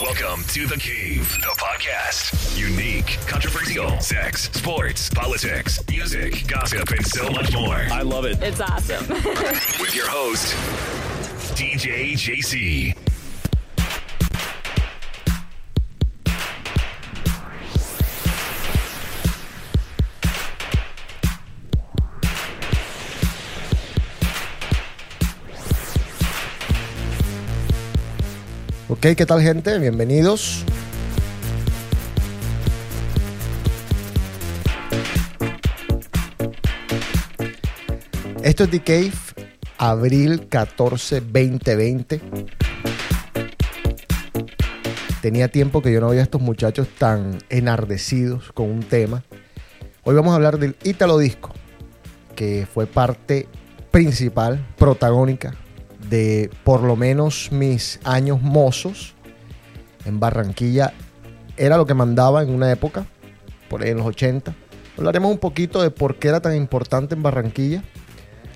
Welcome to The Cave, the podcast. Unique, controversial, sex, sports, politics, music, gossip, and so much more. I love it. It's awesome. With your host, DJ JC. Ok, ¿qué tal gente? Bienvenidos. Esto es The Cave, abril 14, 2020. Tenía tiempo que yo no veía a estos muchachos tan enardecidos con un tema. Hoy vamos a hablar del Italo Disco, que fue parte principal, protagónica de por lo menos mis años mozos en Barranquilla era lo que mandaba en una época, por ahí en los 80. Hablaremos un poquito de por qué era tan importante en Barranquilla,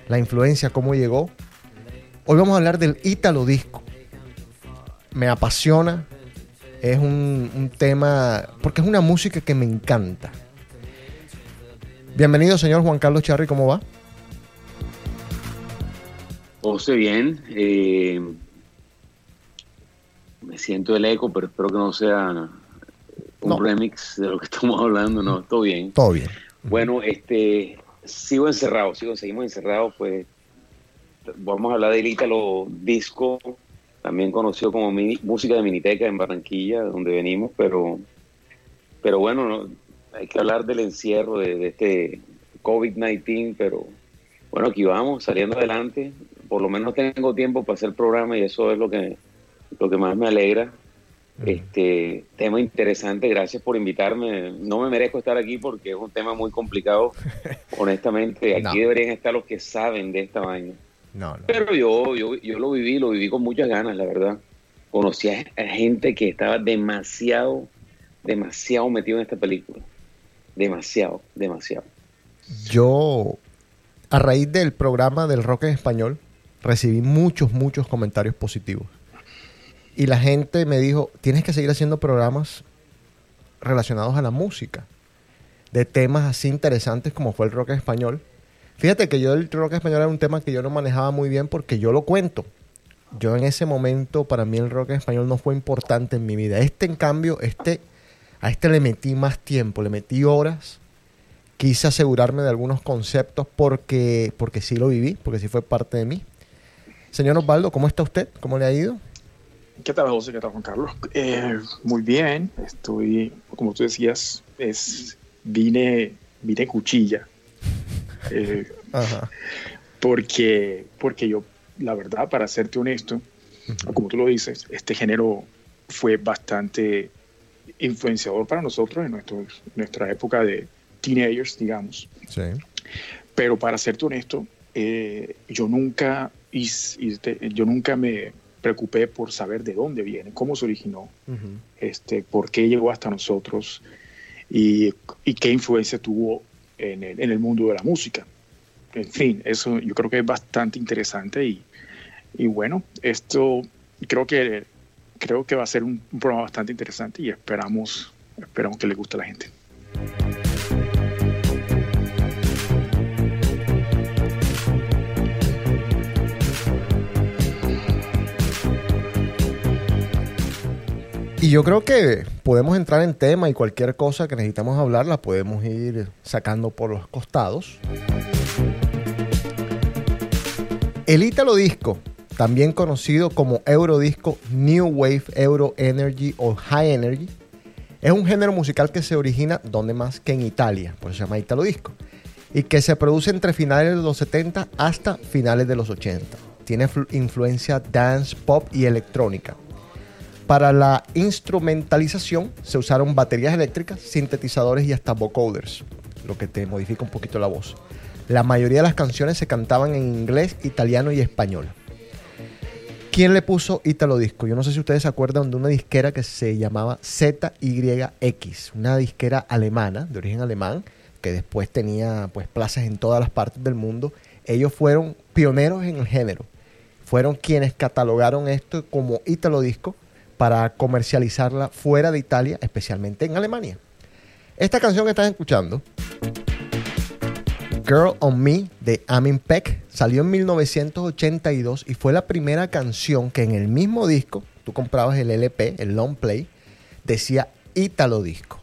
la influencia, cómo llegó. Hoy vamos a hablar del Ítalo Disco. Me apasiona, es un, un tema, porque es una música que me encanta. Bienvenido, señor Juan Carlos Charri, ¿cómo va? José, bien. Eh, me siento el eco, pero espero que no sea un No. remix de lo que estamos hablando. No, todo bien. Todo bien. Bueno, este, sigo encerrado, sigo, seguimos encerrados, pues vamos a hablar del Ítalo Disco, también conocido como mini- música de Miniteca en Barranquilla, de donde venimos, pero, pero bueno, no, hay que hablar del encierro de, de este COVID-19, pero bueno, aquí vamos, saliendo adelante, por lo menos tengo tiempo para hacer el programa y eso es lo que, lo que más me alegra. Este tema interesante, gracias por invitarme. No me merezco estar aquí porque es un tema muy complicado. Honestamente, aquí No. deberían estar los que saben de esta vaina. No, no. Pero yo, yo, yo lo viví, lo viví con muchas ganas, la verdad. Conocí a gente que estaba demasiado, demasiado metido en esta película. Demasiado, demasiado. Yo, a raíz del programa del rock en español, recibí muchos, muchos comentarios positivos. Y la gente me dijo, tienes que seguir haciendo programas relacionados a la música, de temas así interesantes como fue el rock español. Fíjate que yo el rock español era un tema que yo no manejaba muy bien porque yo lo cuento. Yo en ese momento, para mí el rock español no fue importante en mi vida. Este, en cambio, este, a este le metí más tiempo, le metí horas quise asegurarme de algunos conceptos porque, porque sí lo viví, porque sí fue parte de mí. Señor Osvaldo, ¿cómo está usted? ¿Cómo le ha ido? ¿Qué tal, José? ¿Qué tal, Juan Carlos? Eh, muy bien. Estoy, como tú decías, es, vine, vine cuchilla. Eh, Ajá. porque, porque yo, la verdad, para serte honesto, como tú lo dices, este género fue bastante influenciador para nosotros en nuestros- nuestra época de teenagers, digamos. Sí. Pero para serte honesto, eh, yo nunca his- este, yo nunca me preocupé por saber de dónde viene, cómo se originó, este, por qué llegó hasta nosotros y, y qué influencia tuvo en el, en el mundo de la música. En fin, eso yo creo que es bastante interesante y, y bueno, esto creo que creo que va a ser un, un programa bastante interesante y esperamos esperamos que le guste a la gente. Y yo creo que podemos entrar en tema y cualquier cosa que necesitamos hablar la podemos ir sacando por los costados. El Italo Disco, también conocido como Eurodisco, New Wave, Euro Energy o High Energy, es un género musical que se origina donde más que en Italia, por eso se llama Italo Disco, y que se produce entre finales de los 70 hasta finales de los 80. Tiene flu- influencia dance, pop y electrónica. Para la instrumentalización se usaron baterías eléctricas, sintetizadores y hasta vocoders, lo que te modifica un poquito la voz. La mayoría de las canciones se cantaban en inglés, italiano y español. ¿Quién le puso Italo Disco? Yo no sé si ustedes se acuerdan de una disquera que se llamaba ZYX, una disquera alemana, de origen alemán, que después tenía pues plazas en todas las partes del mundo. Ellos fueron pioneros en el género. Fueron quienes catalogaron esto como Italo Disco para comercializarla fuera de Italia, especialmente en Alemania. Esta canción que estás escuchando, Girl on Me de Amin Peck, salió en 1982 y fue la primera canción que en el mismo disco, tú comprabas el LP, el long play, decía Italo Disco.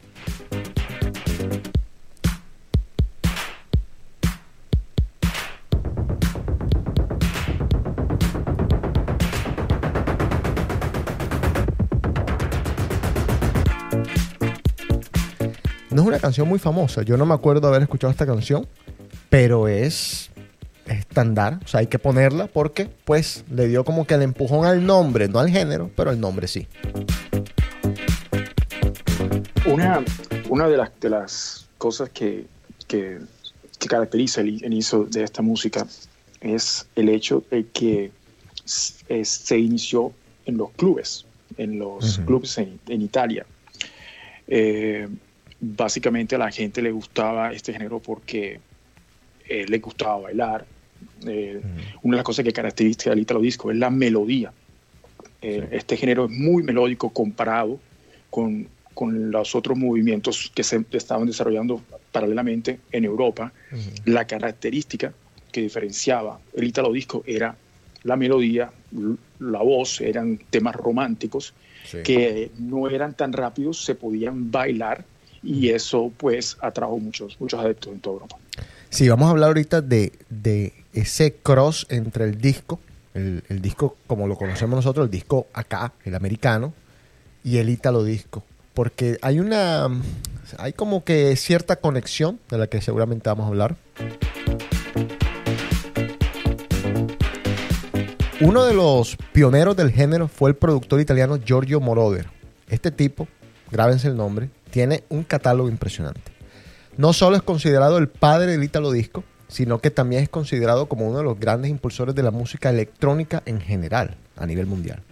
No es una canción muy famosa. Yo no me acuerdo haber escuchado esta canción, pero es estándar. O sea, hay que ponerla porque, pues, le dio como que el empujón al nombre, no al género, pero el nombre sí. Una, una de, las, de las cosas que, que, que caracteriza el inicio de esta música es el hecho de que se inició en los clubes, en los clubes en, en Italia. Eh, básicamente a la gente le gustaba este género porque eh, le gustaba bailar. Eh, una de las cosas que caracteriza al Italo Disco es la melodía. Eh, este género es muy melódico comparado con, con, los otros movimientos que se estaban desarrollando paralelamente en Europa. La característica que diferenciaba el Italo Disco era la melodía, la voz, eran temas románticos que no eran tan rápidos, se podían bailar y eso pues atrajo muchos, muchos adeptos en toda Europa. Sí, vamos a hablar ahorita de, de ese cross entre el disco, el, el, disco como lo conocemos nosotros, el disco acá, el americano, y el ítalo disco. Porque hay una, hay como que cierta conexión de la que seguramente vamos a hablar. Uno de los pioneros del género fue el productor italiano Giorgio Moroder. Este tipo, grábense el nombre, tiene un catálogo impresionante. No solo es considerado el padre del Italo Disco, sino que también es considerado como uno de los grandes impulsores de la música electrónica en general a nivel mundial.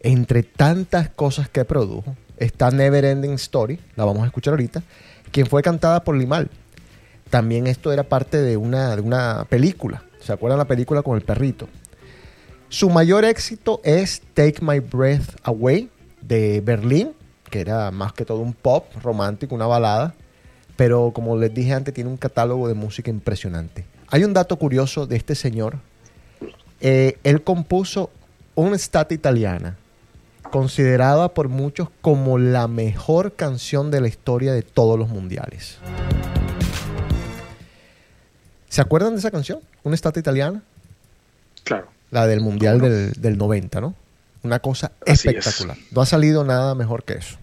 Entre tantas cosas que produjo está Never Ending Story, la vamos a escuchar ahorita, quien fue cantada por Limal. También esto era parte de una, de una película, ¿se acuerdan la película con el perrito? Su mayor éxito es Take My Breath Away de Berlín, que era más que todo un pop romántico, una balada, pero como les dije antes, tiene un catálogo de música impresionante. Hay un dato curioso de este señor. Eh, él compuso una stata italiana, considerada por muchos como la mejor canción de la historia de todos los mundiales. ¿Se acuerdan de esa canción? ¿Una estata italiana? Claro. La del Mundial del, del 90, ¿no? Una cosa espectacular. No ha salido nada mejor que eso.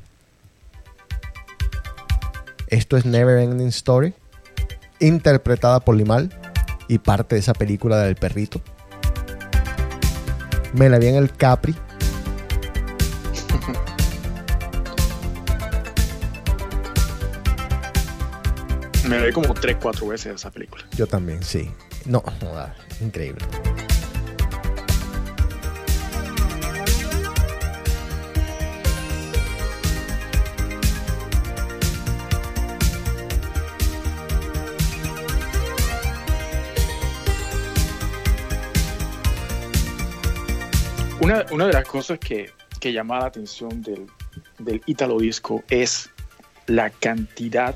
Esto es Never Ending Story, interpretada por Limal y parte de esa película del perrito. Me la vi en el Capri. Me la vi como 3, 4 veces esa película. Yo también, sí. No, no increíble. Una, una, de las cosas que, que llama la atención del, del Italo Disco es la cantidad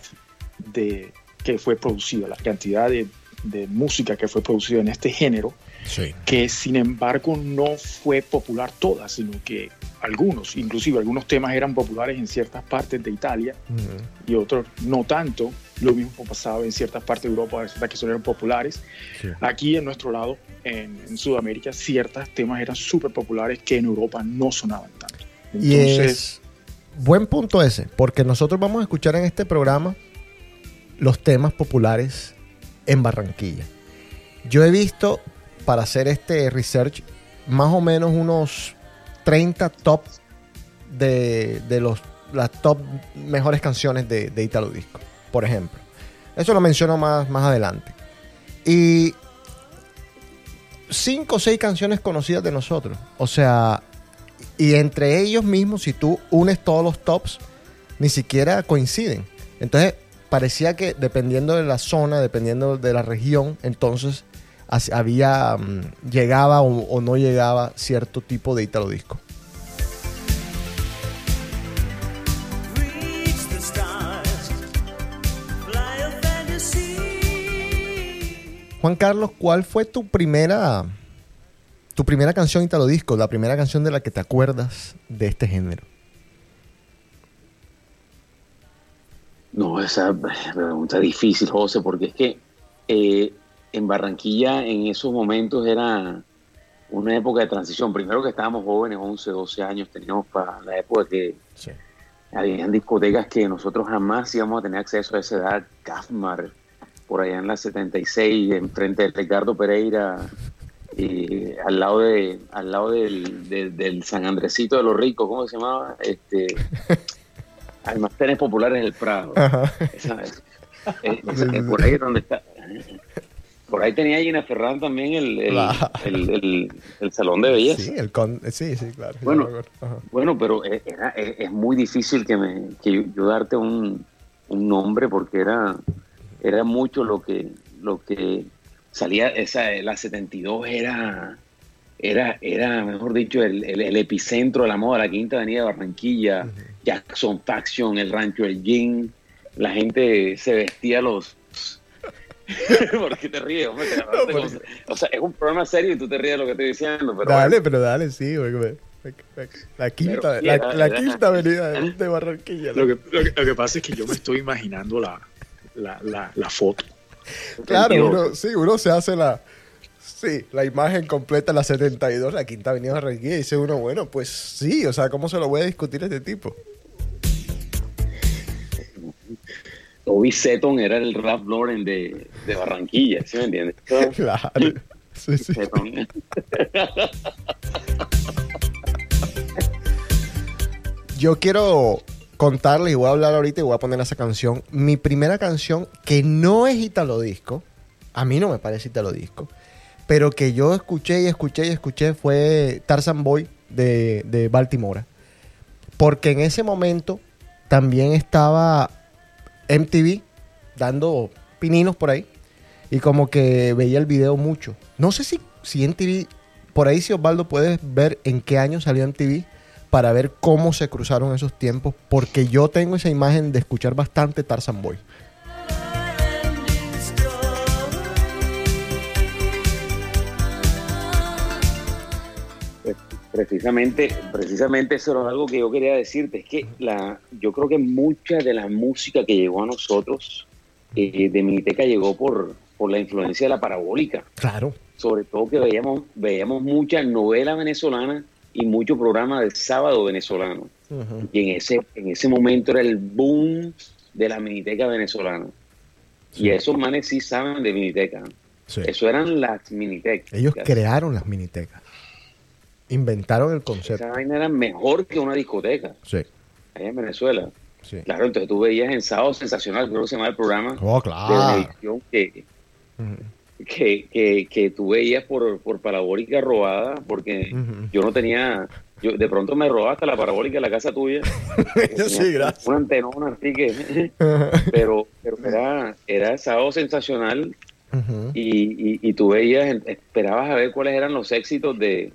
de que fue producida, la cantidad de, de música que fue producida en este género, sí. que sin embargo no fue popular toda, sino que algunos, inclusive algunos temas eran populares en ciertas partes de Italia uh -huh. y otros no tanto. Lo mismo pasaba en ciertas partes de Europa, que son eran populares. Sí. Aquí en nuestro lado, en, en Sudamérica, ciertos temas eran súper populares que en Europa no sonaban tanto. Entonces, y es buen punto ese, porque nosotros vamos a escuchar en este programa los temas populares en Barranquilla. Yo he visto, para hacer este research, más o menos unos 30 top de, de los, las top mejores canciones de, de Italo Disco, por ejemplo. Eso lo menciono más, más adelante. Y cinco o seis canciones conocidas de nosotros. O sea, y entre ellos mismos, si tú unes todos los tops, ni siquiera coinciden. Entonces, parecía que dependiendo de la zona, dependiendo de la región, entonces había um, llegaba o, o, no llegaba cierto tipo de Italo Disco. Juan Carlos, ¿cuál fue tu primera tu primera canción Italo Disco, la primera canción de la que te acuerdas de este género? No, esa pregunta difícil, José, porque es que eh, en Barranquilla en esos momentos era una época de transición. Primero que estábamos jóvenes, 11, 12 años, teníamos para la época que Sí. habían discotecas que nosotros jamás íbamos a tener acceso a esa edad. Cafmar, por allá en la 76, enfrente de Ricardo Pereira, y al lado de al lado del, del- del San Andresito de los Ricos, ¿cómo se llamaba? Este, Almacenes Populares del Prado. Esa- es- es- es por ahí es donde está. Por ahí tenía Gina Ferran también el, el, Claro. el- salón de belleza. Sí, el con- sí, sí, claro. Bueno. Bueno, pero e- era- e- es, muy difícil que, me, que yo, yo darte un, un nombre porque era, era mucho lo que, lo que salía, esa, la 72 era, era, era mejor dicho, el, el- el epicentro de la moda, la Quinta Avenida de Barranquilla, Jackson Faction, el Rancho El Gin, la gente se vestía los... ¿Por qué te ríes? hombre? Te agarraste porque- como- O sea, es un programa serio y tú te ríes de lo que estoy diciendo, pero dale, pero dale, sí. porque me- me- me- la quinta, Pero, la, era- quinta avenida de, de Barranquilla. Lo que, lo, que, lo que pasa es que yo me estoy imaginando la, la, la, la foto. Claro, uno, sí, uno se hace la, sí, la imagen completa, la 72, la quinta avenida de Barranquilla, y dice uno, bueno, pues sí, o sea, ¿cómo se lo voy a discutir a este tipo? Obi Seton era el Rap Lauren de, de Barranquilla, ¿sí me entiendes? Claro. Sí, sí. Seton. Yo quiero contarles y voy a hablar ahorita y voy a poner esa canción. Mi primera canción, que no es Italo Disco, a mí no me parece Italo Disco, pero que yo escuché y escuché y escuché fue Tarzan Boy de, de Baltimora. Porque en ese momento también estaba MTV dando pininos por ahí y como que veía el video mucho. No sé si, si MTV, por ahí si Osvaldo puedes ver en qué año salió MTV para ver cómo se cruzaron esos tiempos, porque yo tengo esa imagen de escuchar bastante Tarzan Boy. Precisamente, precisamente eso era algo que yo quería decirte, es que la, yo creo que mucha de la música que llegó a nosotros eh, de Miniteca llegó por, por la influencia de la parabólica. Claro. sobre todo que veíamos, veíamos mucha novela venezolana y mucho programa de sábado venezolano. Y en ese, en ese momento era el boom de la miniteca venezolana. Sí. Y esos manes sí saben de miniteca. Sí. Eso eran las minitecas. Ellos crearon las minitecas. Inventaron el concepto. Esa vaina era mejor que una discoteca Sí, allá en Venezuela. sí. Claro, entonces tú veías en Sábado Sensacional, creo que se llama el programa, Oh, de televisión que. Que, que, que tú veías por, por parabólica robada, porque yo no tenía, yo de pronto me robaba hasta la parabólica de la casa tuya. sí, gracias. Una antenona así que, pero, pero era, era sábado sensacional y, y, y tú veías, esperabas a ver cuáles eran los éxitos de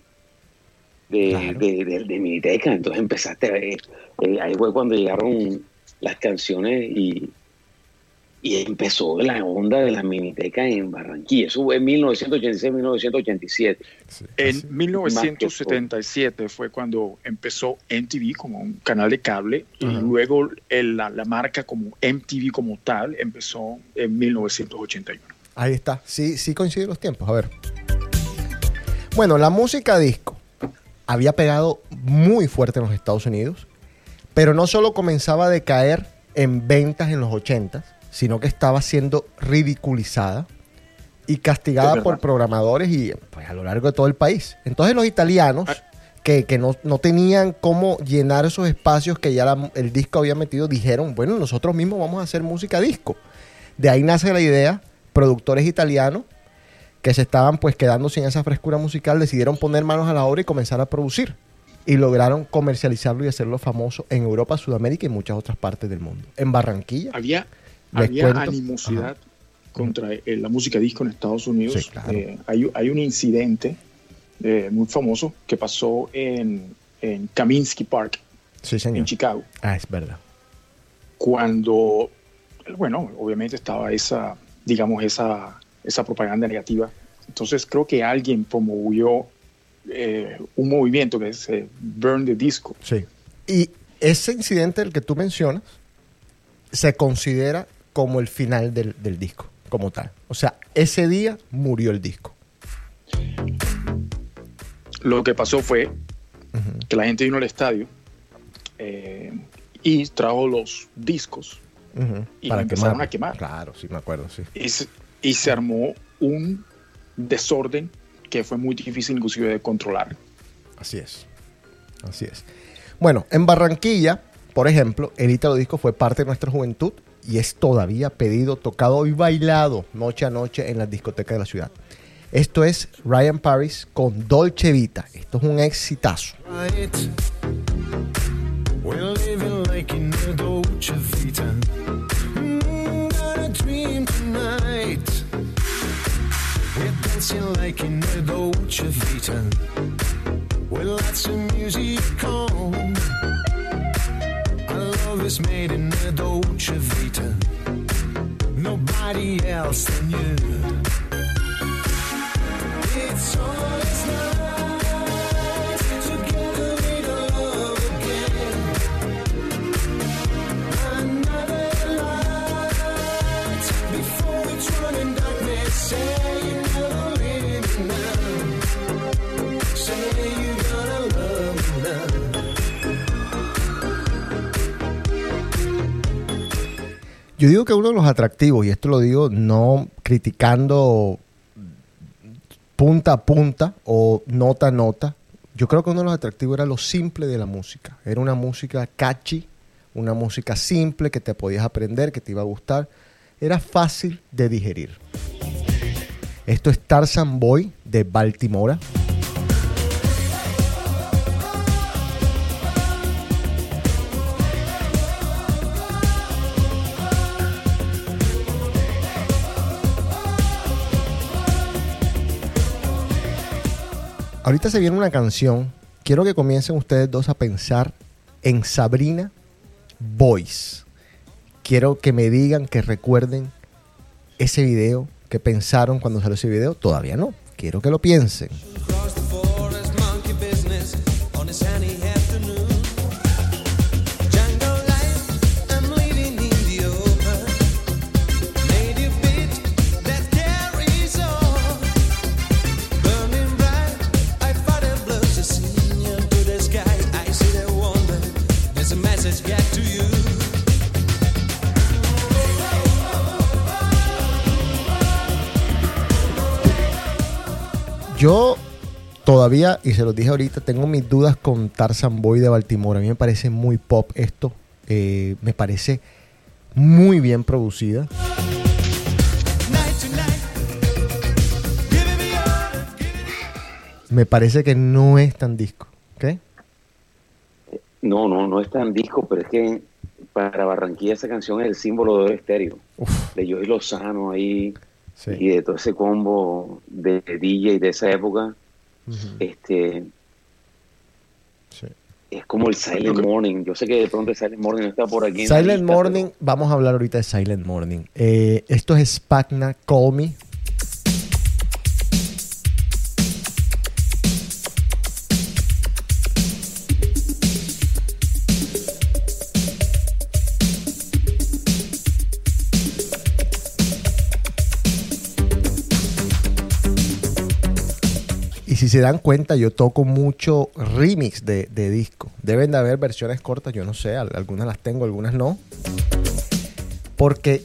de, Claro. de, de- de Miniteca, entonces empezaste a ver, eh, ahí fue cuando llegaron las canciones y, y empezó la onda de la Miniteca en Barranquilla, eso fue en 1986-1987. Sí, En así. 1977 fue cuando empezó MTV como un canal de cable y luego el- la, la marca como MTV como tal empezó en 1981. Ahí está. Sí, sí coinciden los tiempos. A ver. Bueno, la música disco había pegado muy fuerte en los Estados Unidos, pero no solo comenzaba a decaer en ventas en los 80, sino que estaba siendo ridiculizada y castigada por programadores y pues, a lo largo de todo el país. Entonces los italianos, que, que no, no tenían cómo llenar esos espacios que ya la- el disco había metido, dijeron, bueno, nosotros mismos vamos a hacer música disco. De ahí nace la idea, productores italianos que se estaban pues quedando sin esa frescura musical, decidieron poner manos a la obra y comenzar a producir. Y lograron comercializarlo y hacerlo famoso en Europa, Sudamérica y muchas otras partes del mundo. En Barranquilla. Había, había cuento- animosidad Ajá. contra eh, la música disco en Estados Unidos. Sí, claro. Eh, hay, hay un incidente eh, muy famoso que pasó en, en Kaminsky Park, Sí, en. Chicago, Ah, es verdad. cuando, bueno, obviamente estaba esa, digamos, esa esa propaganda negativa. Entonces creo que alguien promovió eh, un movimiento que es Burn the Disco. Sí. Y ese incidente del que tú mencionas se considera como el final del, del disco, como tal. O sea, ese día murió el disco. Lo que pasó fue que la gente vino al estadio eh, y trajo los discos y lo empezaron a quemar. Claro, sí, me acuerdo, sí. Y se, y se armó un desorden que fue muy difícil inclusive de controlar. Así es. Así es. Bueno, en Barranquilla, por ejemplo, el Ítalo Disco fue parte de nuestra juventud y es todavía pedido, tocado y bailado noche a noche en las discotecas de la ciudad. Esto es Ryan Paris con Dolce Vita. Esto es un exitazo. right. We're living like in a Dolce Vita. Mm, got a dream tonight. We're dancing like in a Dolce Vita. With lots of music on. Is made in a Dolce Vita. Nobody else than you. It's all Yo digo que uno de los atractivos, y esto lo digo no criticando punta a punta o nota a nota, yo creo que uno de los atractivos era lo simple de la música. Era una música catchy, una música simple que te podías aprender, que te iba a gustar. Era fácil de digerir. Esto es Tarzan Boy de Baltimora. Ahorita se viene una canción. Quiero que comiencen ustedes dos a pensar en Sabrina Boys. Quiero que me digan, que recuerden ese video, que pensaron cuando salió ese video. Todavía no. Quiero que lo piensen. Yo todavía, y se los dije ahorita, tengo mis dudas con Tarzan Boy de Baltimore. A mí me parece muy pop esto. Eh, me parece muy bien producida. Me parece que no es tan disco. ¿ok? No, no, no es tan disco, pero es que para Barranquilla esa canción es el símbolo de Estéreo, Uf, de Joey Lozano ahí sí. y de todo ese combo de DJ de esa época. Este, sí. es como el Silent Morning. Yo sé que de pronto el Silent Morning no está por aquí. Silent lista, Morning, vamos a hablar ahorita de Silent Morning. Eh, esto es Spagna Call Me. Si se dan cuenta, yo toco mucho remix de, de disco. Deben de haber versiones cortas, yo no sé, al- algunas las tengo, algunas no. Porque,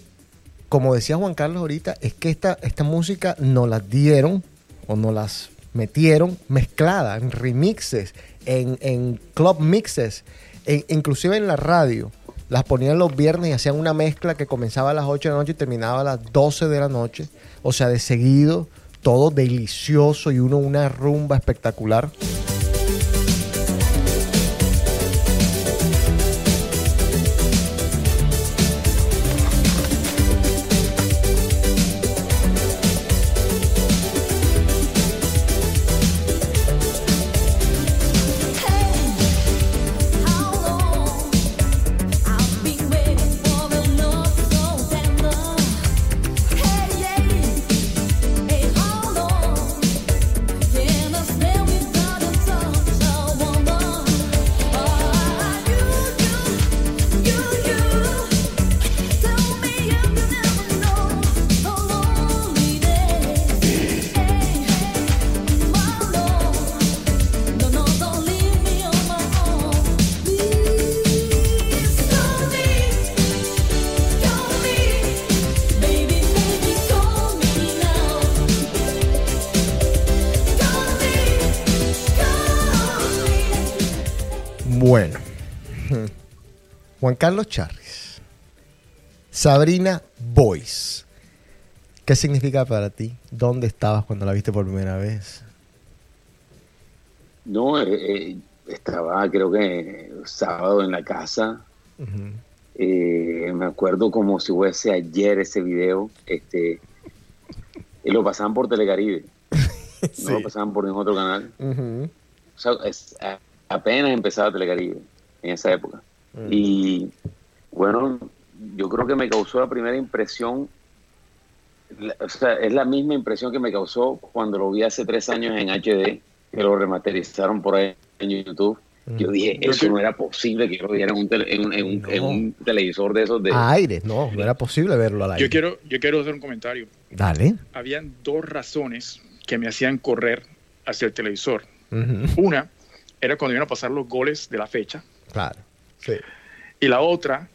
como decía Juan Carlos ahorita, es que esta, esta música nos las dieron o nos las metieron mezclada en remixes, en, en club mixes, en- inclusive en la radio. Las ponían los viernes y hacían una mezcla que comenzaba a las 8 de la noche y terminaba a las 12 de la noche. O sea, de seguido, todo delicioso y uno una rumba espectacular. Juan Carlos Charris. Sabrina Boyce. ¿Qué significa para ti? ¿Dónde estabas cuando la viste por primera vez? No, eh, eh, estaba creo que sábado en la casa. Eh, me acuerdo como si fuese ayer ese video. Este, y lo pasaban por Telecaribe. Sí. No lo pasaban por ningún otro canal. Ujú. O sea, es- a- apenas empezaba Telecaribe en esa época. Mm. Y bueno, yo creo que me causó la primera impresión, la- o sea, es la misma impresión que me causó cuando lo vi hace tres años en HD, que lo remasterizaron por ahí en YouTube. Yo dije, eso no era posible que yo lo viera en un, tele- en un- en un- en No. un televisor de esos de... A aire, no, no era posible verlo al aire. Yo quiero, yo quiero hacer un comentario. Dale. Habían dos razones que me hacían correr hacia el televisor. Una era cuando iban a pasar los goles de la fecha Claro. Sí. y la otra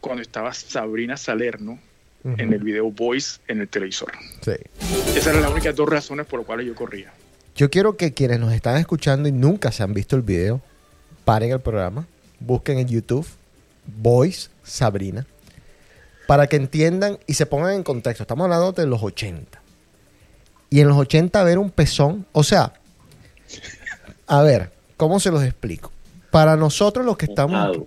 cuando estaba Sabrina Salerno en el video Voice en el televisor. Sí. Esas eran las únicas dos razones por las cuales yo corría. Yo quiero que quienes nos están escuchando y nunca se han visto el video, paren el programa, busquen en YouTube Voice Sabrina, para que entiendan y se pongan en contexto. Estamos hablando de los 80. Y en los 80 ver un pezón, o sea, a ver, ¿cómo se los explico? Para nosotros los que estamos... Mojado,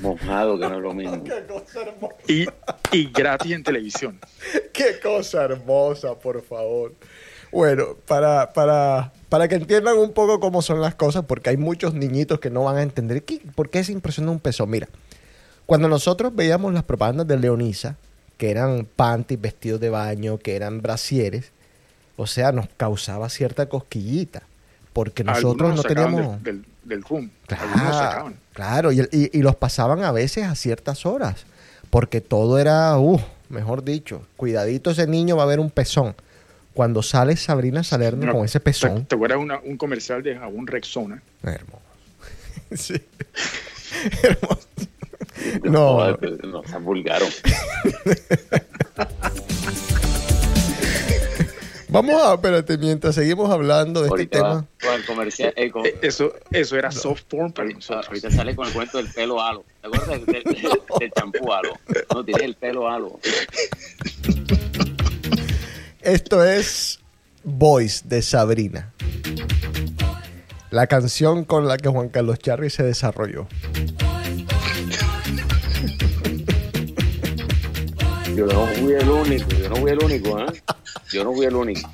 mojado, que no es lo mismo. Y, y gratis en televisión. Qué cosa hermosa, por favor. Bueno, para, para, para que entiendan un poco cómo son las cosas, porque hay muchos niñitos que no van a entender ¿qué- por qué se impresiona un pezón. Mira, cuando nosotros veíamos las propagandas de Leonisa, que eran panties, vestidos de baño, que eran brasieres, o sea, nos causaba cierta cosquillita, porque nosotros Algunos no teníamos... Del, del, del room. Claro, sacaban. claro, y, y- y los pasaban a veces a ciertas horas, porque todo era, uh, mejor dicho, cuidadito ese niño va a ver un pezón. Cuando sale Sabrina Salerno No, con ese ¿Te, pezón, te acuerdas una- un comercial de jabón Rexona? hermoso. Sí. Hermoso. No. No, se vulgaron. Vamos a, espérate, mientras seguimos hablando de este tema. va con el comercial. eh, con- Eh, Eso, eso era soft porn para ahorita, nosotros. ahorita sale con el cuento del pelo halo. ¿Te acuerdas del, del, del champú halo? No, tienes el pelo halo. Esto es Voice de Sabrina. La canción con la que Juan Carlos Charri se desarrolló. Yo no fui el único, yo no fui el único, ¿eh? Yo no fui el único.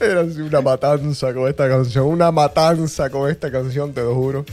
Era así una matanza con esta canción, una matanza con esta canción, te lo juro.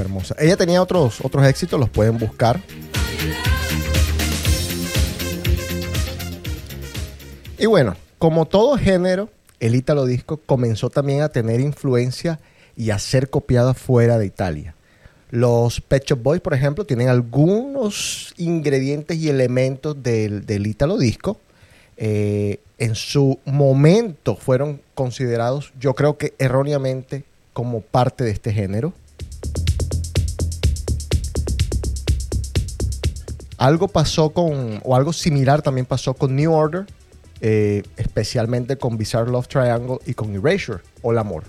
Hermosa. Ella tenía otros, otros éxitos, los pueden buscar. Y bueno, como todo género, el ítalo disco comenzó también a tener influencia y a ser copiado fuera de Italia. Los Pet Shop Boys, por ejemplo, tienen algunos ingredientes y elementos del, del ítalo disco. Eh, en su momento fueron considerados, yo creo que erróneamente, como parte de este género. Algo pasó con, o algo similar también pasó con New Order, eh, especialmente con Bizarre Love Triangle y con Erasure o El Amor.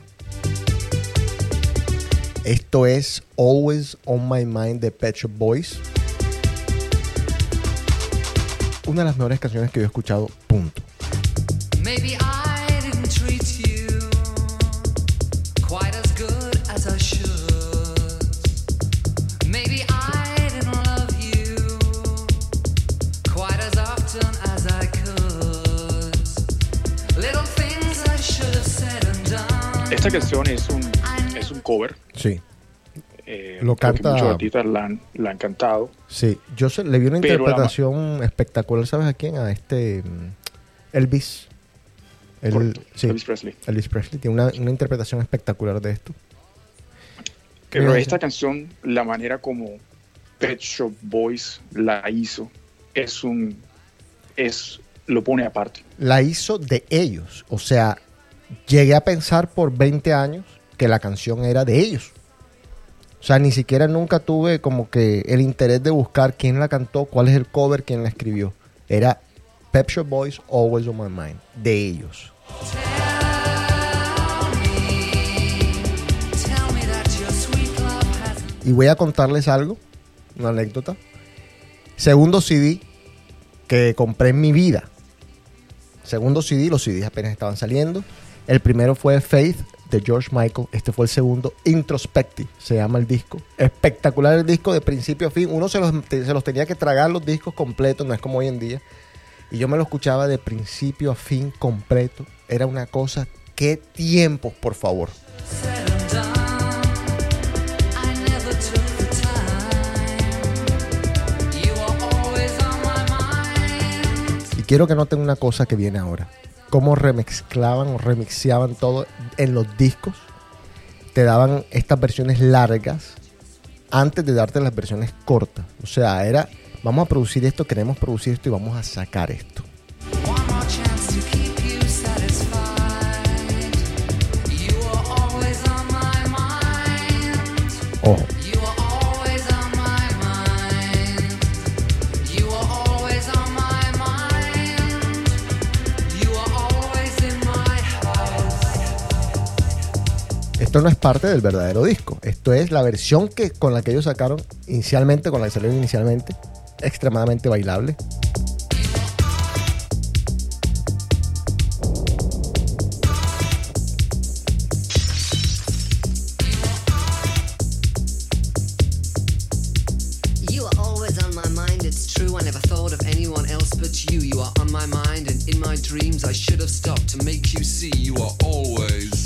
Esto es Always on My Mind de Pet Shop Boys. Una de las mejores canciones que yo he escuchado, punto. Maybe I didn't treat you quite as good as I should. Esta canción es un, es un cover. Sí, eh, Lo canta- Muchos artistas la han, la han cantado. sí. Yo se- le vi una la interpretación espectacular, ¿sabes a quién? A este mm, Elvis. El- Correcto, sí, Elvis Presley. Elvis Presley tiene una, una interpretación espectacular de esto. Pero esta canción, la manera como Pet Shop Boys la hizo, es un. es lo pone aparte. La hizo de ellos. O sea, llegué a pensar por 20 años que la canción era de ellos. O sea, ni siquiera nunca tuve como que el interés de buscar quién la cantó, cuál es el cover, quién la escribió. Era Pep Shop Boys, Always on My Mind, de ellos. Y voy a contarles algo, una anécdota. Segundo CD que compré en mi vida. Segundo CD, los CDs apenas estaban saliendo. El primero fue Faith de George Michael. Este fue el segundo, Introspective, se llama el disco. Espectacular el disco de principio a fin. Uno se los, se los tenía que tragar los discos completos, no es como hoy en día. Y yo me lo escuchaba de principio a fin completo. Era una cosa, qué tiempos, por favor. Y quiero que noten una cosa que viene ahora. Cómo remezclaban o remixeaban todo en los discos. Te daban estas versiones largas antes de darte las versiones cortas. O sea, era, vamos a producir esto, queremos producir esto y vamos a sacar esto. One esto no es parte del verdadero disco. Esto es la versión que, con la que ellos sacaron inicialmente, con la que salieron inicialmente, extremadamente bailable. But you. You are on my mind, and in my dreams, I should have stopped to make you see you are always.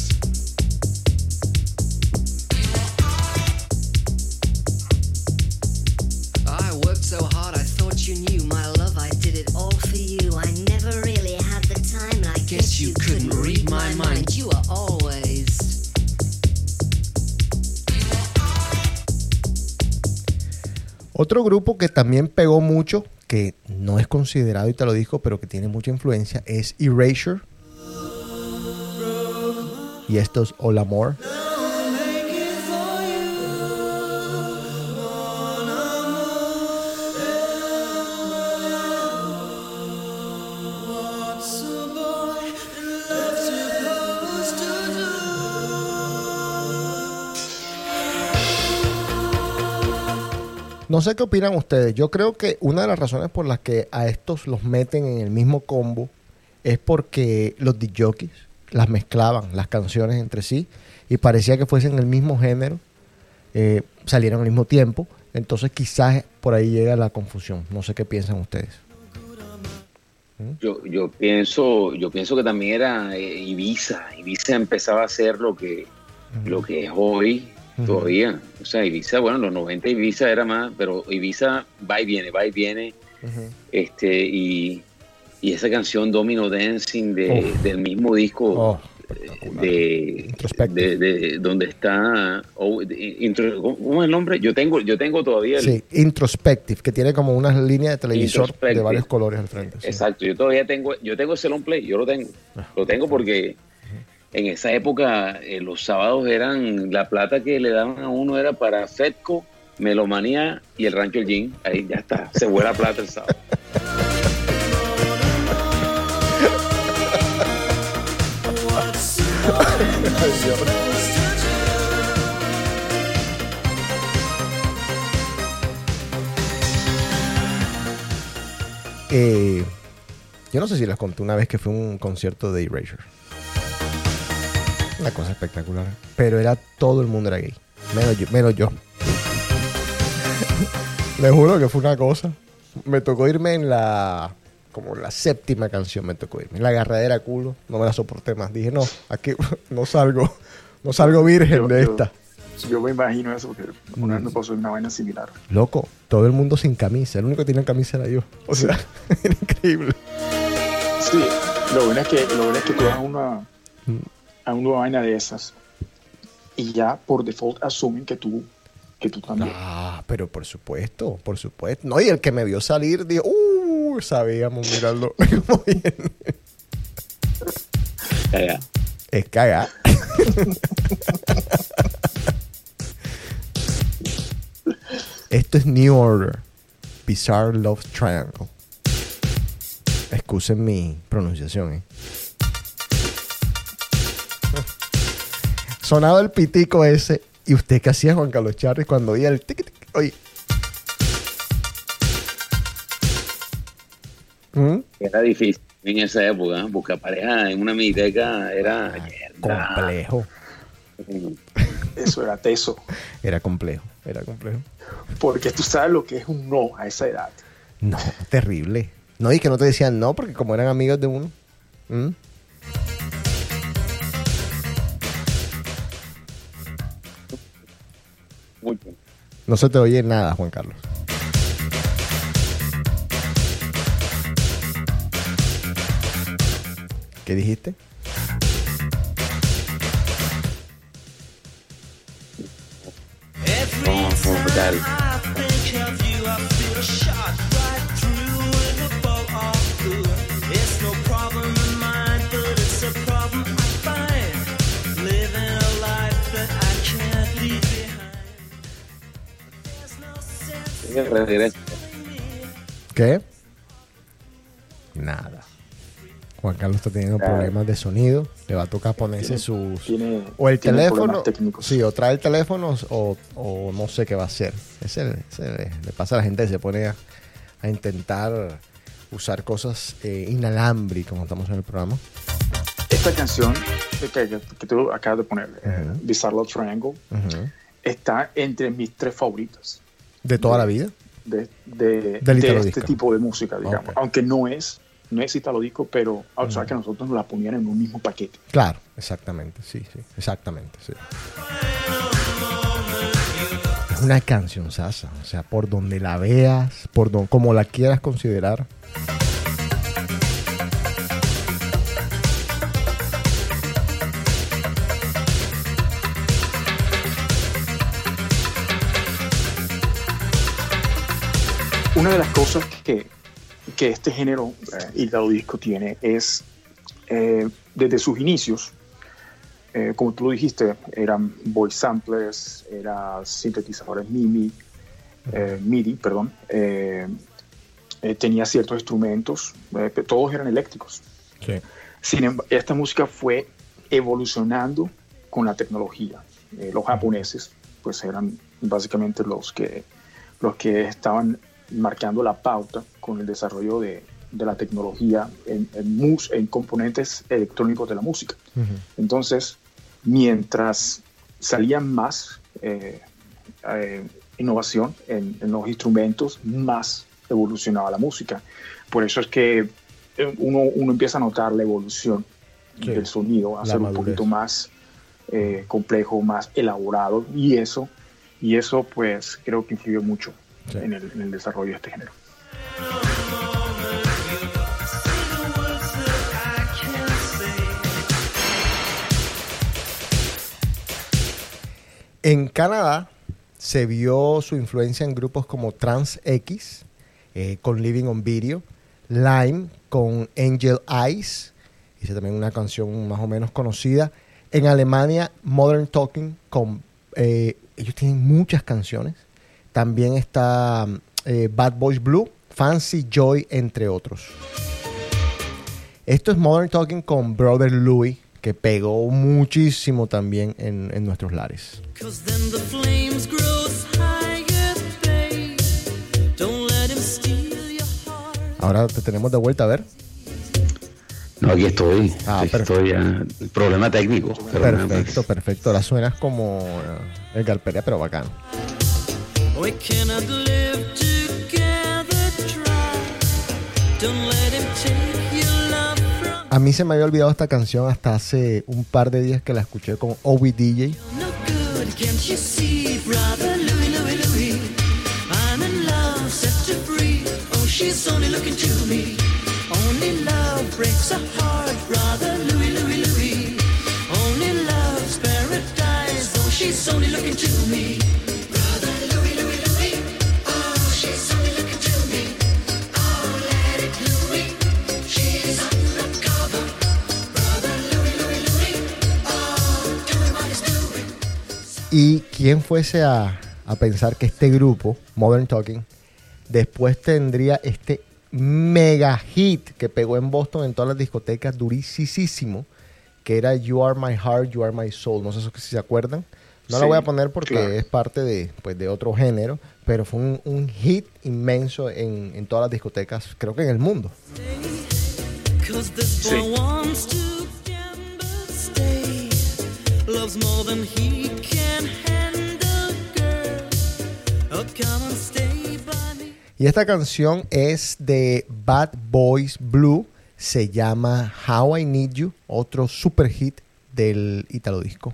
Otro grupo que también pegó mucho, que no es considerado y te lo dijo, pero que tiene mucha influencia, es Erasure. Y esto es All Amor. No sé qué opinan ustedes. Yo creo que una de las razones por las que a estos los meten en el mismo combo es porque los DJs las mezclaban, las canciones entre sí, y parecía que fuesen el mismo género, eh, salieron al mismo tiempo. Entonces quizás por ahí llega la confusión. No sé qué piensan ustedes. Yo, yo pienso, yo pienso que también era eh, Ibiza. Ibiza empezaba a ser lo que, lo que es hoy todavía. O sea, Ibiza, bueno, en los 90 Ibiza era más, pero Ibiza va y viene, va y viene. Este, y, y esa canción Domino Dancing de- del mismo disco Oh, espectacular. de, Introspective. de, de donde está oh, intro- ¿cómo es el nombre? Yo tengo, yo tengo todavía el, Sí, Introspective, que tiene como unas líneas de televisor de varios colores al frente. sí. Exacto, yo todavía tengo, yo tengo ese long play, yo lo tengo. Ah. Lo tengo porque en esa época eh, los sábados eran, la plata que le daban a uno era para Fedco, Melomanía y el Rancho El. Ahí ya está, se fue la plata el sábado. Eh, yo no sé si les conté una vez que fue un concierto de Erasure. Una cosa espectacular. Pero era todo el mundo era gay. Menos yo. Menos yo. Les juro que fue una cosa. Me tocó irme en la como la séptima canción me tocó irme. La agarradera culo, no me la soporté más. Dije, no, aquí no salgo, no salgo virgen Yo- de yo- esta. Yo me imagino eso porque una Mm. vez me pasó una vaina similar. Loco, todo el mundo sin camisa. El único que tenía camisa era yo. O sea, era increíble. Sí, lo bueno es que, lo bueno es que tú una, a una vaina de esas y ya por default asumen que tú, que tú también. Ah, pero por supuesto, por supuesto. No, y el que me vio salir dijo, uh, sabíamos mirarlo. Caga. es cagar. Esto es New Order. Bizarre Love Triangle. Excusen mi pronunciación, ¿eh? Sonaba el pitico ese. ¿Y usted qué hacía, Juan Carlos Charri, cuando oía el tic tic? Oye. ¿Mm? Era difícil en esa época. ¿eh? Buscar pareja en una miniteca era. mierda. Complejo. Eso era teso. Era complejo. Era complejo. Porque tú sabes lo que es un no a esa edad. No, terrible. No, y que no te decían no, porque como eran amigos de uno. ¿Mm? No se te oye nada, Juan Carlos. ¿Qué dijiste? ¿Qué? Nada. Juan Carlos está teniendo problemas de sonido. Le va a tocar ponerse sus... tiene- o el tiene teléfono. Sí, o trae el teléfono o, o no sé qué va a hacer. Ese, ese le, le pasa a la gente que se pone a, a intentar usar cosas eh, inalámbricas, como estamos en el programa. Esta canción que, que- que tú acabas de poner, eh, Ujú. Bizarre Love Triangle, está entre mis tres favoritas De toda la vida. de, de, de este tipo de música, digamos. Aunque no es, no es Italo Disco, pero o sea, que nosotros nos la ponían en un mismo paquete. Claro, exactamente, sí, sí, exactamente, sí. Es una canción sasa, o sea, por donde la veas, por don, como la quieras considerar. Una de las cosas que, que este género eh, Italo Disco tiene es, eh, desde sus inicios, eh, como tú lo dijiste, eran voice samplers, eran sintetizadores MIMI, MIDI, perdón, tenía ciertos instrumentos, todos eran eléctricos. Sí. Sin embargo, esta música fue evolucionando con la tecnología. Los japoneses, pues eran básicamente los que, los que estaban marcando la pauta con el desarrollo de, de la tecnología en, en, mus- en componentes electrónicos de la música. Entonces, mientras salían más eh, eh, innovación en, en los instrumentos, más evolucionaba la música. Por eso es que eh, uno, uno empieza a notar la evolución Sí. del sonido, a La ser un poquito más eh, complejo, más elaborado, y eso, y eso pues creo que influyó mucho Sí. en, el, en el desarrollo de este género. En Canadá se vio su influencia en grupos como Trans X, eh, con Living on Video, Lime con Angel Eyes, hice también una canción más o menos conocida. En Alemania, Modern Talking, con, eh, ellos tienen muchas canciones. También está eh, Bad Boys Blue, Fancy Joy, entre otros. Esto es Modern Talking con Brother Louis, que pegó muchísimo también en, en nuestros lares. Ahora te tenemos de vuelta a ver. No, aquí estoy. Ah, Aquí estoy ya. Problema técnico. pero. Perfecto, perfecto. Ahora suenas como eh, el Galperia, pero bacán. We cannot live together, try Don't let him take your love from A mí se me había olvidado esta canción hasta hace un par de días que la escuché con Obi DJ. no good. Can't you see, brother Louie, Louie, Louie? I'm in love, set to free. Oh, she's only looking to me. Only love breaks a heart, brother Louie, Louie, Louie. Only love's paradise. Oh, she's only looking to me. Y quién fuese a, a pensar que este grupo, Modern Talking, después tendría este mega hit que pegó en Boston en todas las discotecas, durísimo, que era You Are My Heart, You Are My Soul. No sé si se acuerdan. No la Sí, voy a poner porque claro. es parte de, pues, de otro género, pero fue un, un hit inmenso en, en todas las discotecas, creo que en el mundo. Sí. Y esta canción es de Bad Boys Blue. Se llama How I Need You, otro super hit del Italo Disco.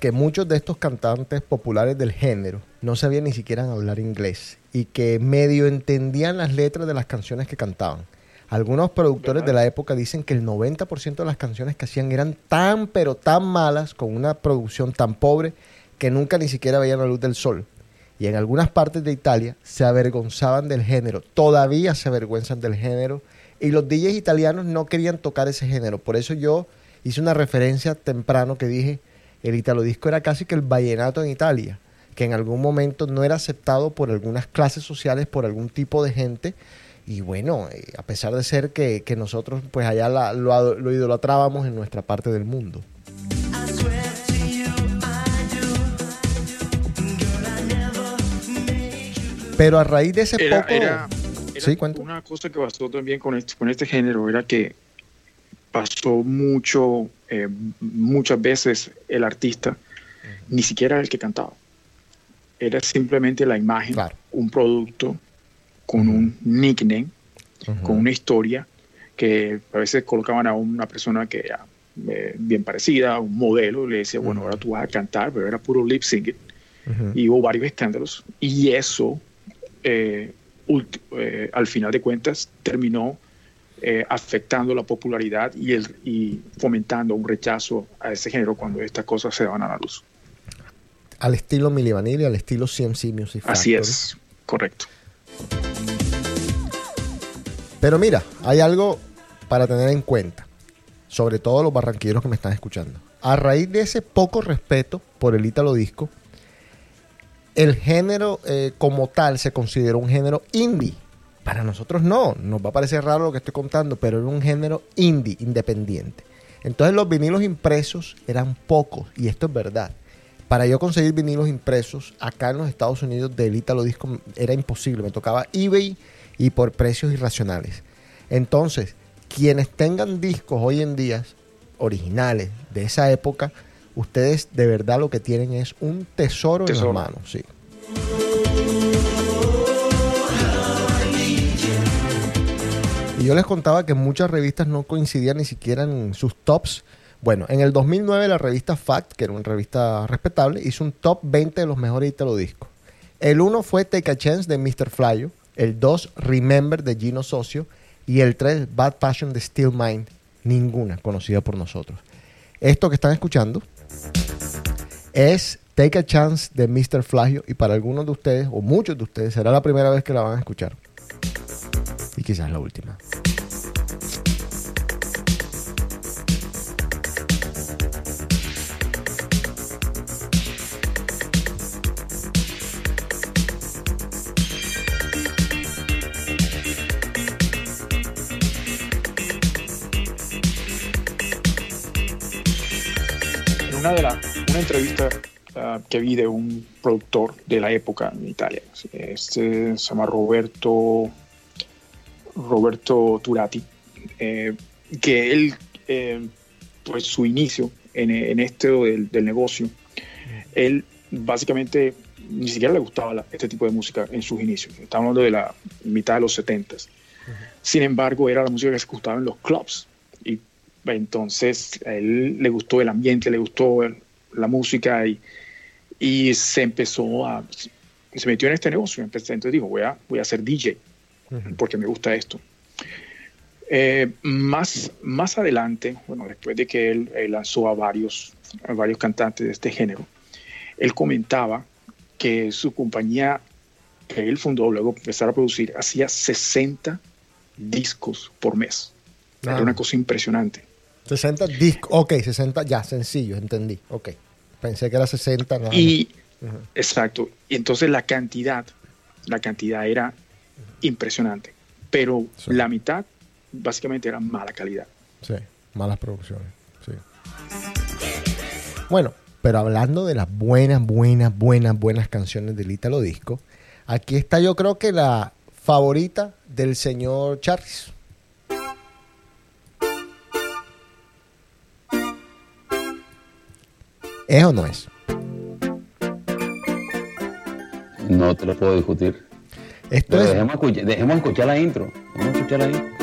Que muchos de estos cantantes populares del género no sabían ni siquiera hablar inglés y que medio entendían las letras de las canciones que cantaban. Algunos productores de la época dicen que el 90% de las canciones que hacían eran tan pero tan malas, con una producción tan pobre, que nunca ni siquiera veían la luz del sol. Y en algunas partes de Italia se avergonzaban del género, todavía se avergüenzan del género, y los DJs italianos no querían tocar ese género. Por eso yo hice una referencia temprano que dije, el italo disco era casi que el vallenato en Italia, que en algún momento no era aceptado por algunas clases sociales, por algún tipo de gente. Y bueno, eh, a pesar de ser que, que nosotros pues allá la- lo, idolatrábamos en nuestra parte del mundo. Pero a raíz de ese Era, poco... era- era Sí, una cosa que pasó también con este, con este género, era que pasó mucho, eh, muchas veces el artista ni siquiera era el que cantaba. Era simplemente la imagen, Claro. un producto con un nickname, con una historia que a veces colocaban a una persona que era eh, bien parecida, un modelo, le decía, bueno, ahora tú vas a cantar, pero era puro lip sync. Y hubo varios escándalos y eso eh, eh, al final de cuentas terminó eh, afectando la popularidad y, el, y fomentando un rechazo a ese género cuando estas cosas se daban a la luz. Al estilo Milli Vanilli, al estilo CMC Music Así es, correcto. Pero mira, hay algo para tener en cuenta, sobre todo los barranquilleros que me están escuchando. A raíz de ese poco respeto por el ítalo disco, el género eh, como tal se consideró un género indie. Para nosotros no, nos va a parecer raro lo que estoy contando, pero era un género indie, independiente. Entonces los vinilos impresos eran pocos, y esto es verdad. Para yo conseguir vinilos impresos acá en los Estados Unidos del Ítalo Disco era imposible. Me tocaba eBay y por precios irracionales. Entonces, quienes tengan discos hoy en día originales de esa época, ustedes de verdad lo que tienen es un tesoro, Tesoro. en las manos. Sí. Y yo les contaba que muchas revistas no coincidían ni siquiera en sus tops. Bueno, en el 2009 la revista Fact, que era una revista respetable, hizo un top 20 de los mejores Italo discos. El 1 fue Take a Chance de Mr. Flyo, el 2 Remember de Gino Socio, Y el 3, Bad Passion de Steel Mind, ninguna conocida por nosotros. Esto que están escuchando es Take a Chance de Mr. Flagio y para algunos de ustedes, o muchos de ustedes, será la primera vez que la van a escuchar. Quizás la última. Una de las una entrevista ah, que vi de un productor de la época en Italia, este se llama Roberto Roberto Turati, eh, que él, eh, pues su inicio en, en esto del, negocio, él básicamente ni siquiera le gustaba este tipo de música en sus inicios. Estamos hablando de la mitad de los 70 Sin embargo, era la música que se escuchaba en los clubs. Y entonces a él le gustó el ambiente, le gustó la música y, y se empezó a. Se metió en este negocio. Entonces dijo: Voy a, voy a ser DJ porque me gusta esto. Eh, más, más adelante, bueno, después de que él, él lanzó a varios, a varios cantantes de este género, él comentaba que su compañía que él fundó, luego empezar a producir, hacía 60 discos por mes. Ah. Era una cosa impresionante. 60 discos. Ok, 60, ya, sencillo, entendí. Ok. Pensé que era 60. nada más. Y, exacto, y entonces la cantidad, la cantidad era impresionante, pero Sí. la mitad básicamente era mala calidad. Sí, malas producciones. Sí. Bueno, pero hablando de las buenas, buenas, buenas, buenas canciones del Ítalo Disco, aquí está yo creo que la favorita del señor Charris. ¿Es o no es? No te lo puedo discutir. Esto Pero es dejemos, escuchar, dejemos escuchar la intro. Dejemos escuchar la intro.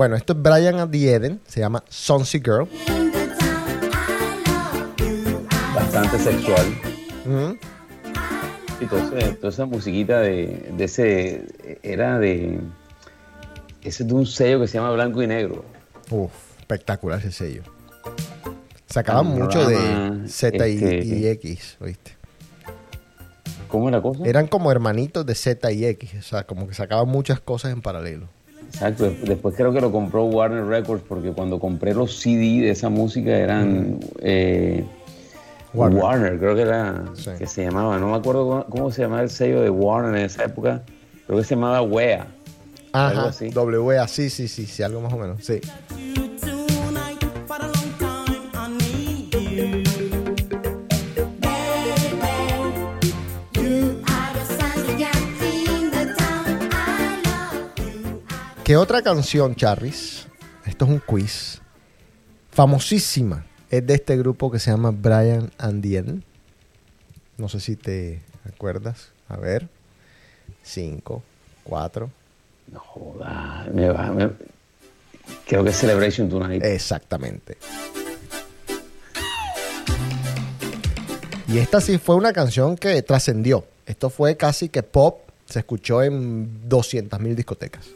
Bueno, esto es Brian at the Eden, se llama Sonsi Girl. Bastante sexual. Ujú. Entonces, toda esa musiquita de, de ese. Era de. Ese es de un sello que se llama Blanco y Negro. Uf, espectacular ese sello. Sacaban Panorama, mucho de Z y, este- y X, ¿oíste? ¿Cómo es la cosa? Eran como hermanitos de Z y X, o sea, como que sacaban muchas cosas en paralelo. Exacto. Des- Después creo que lo compró Warner Records porque cuando compré los CD de esa música eran. eh, Warner. Warner. creo que era. Sí. Que se llamaba. No me acuerdo cómo, cómo se llamaba el sello de Warner en esa época. Creo que se llamaba WEA. Algo Ajá, así. WA, sí, sí, sí, sí, algo más o menos, sí. ¿Qué otra canción, Charris? Esto es un quiz. Famosísima. Es de este grupo que se llama Brian and the Eden. No sé si te acuerdas. A ver. Cinco, cuatro. No joda. me va- me- Creo que es Celebration Tonight. Exactamente. Y esta sí fue una canción que trascendió. Esto fue casi que pop. Se escuchó en 200.000 discotecas.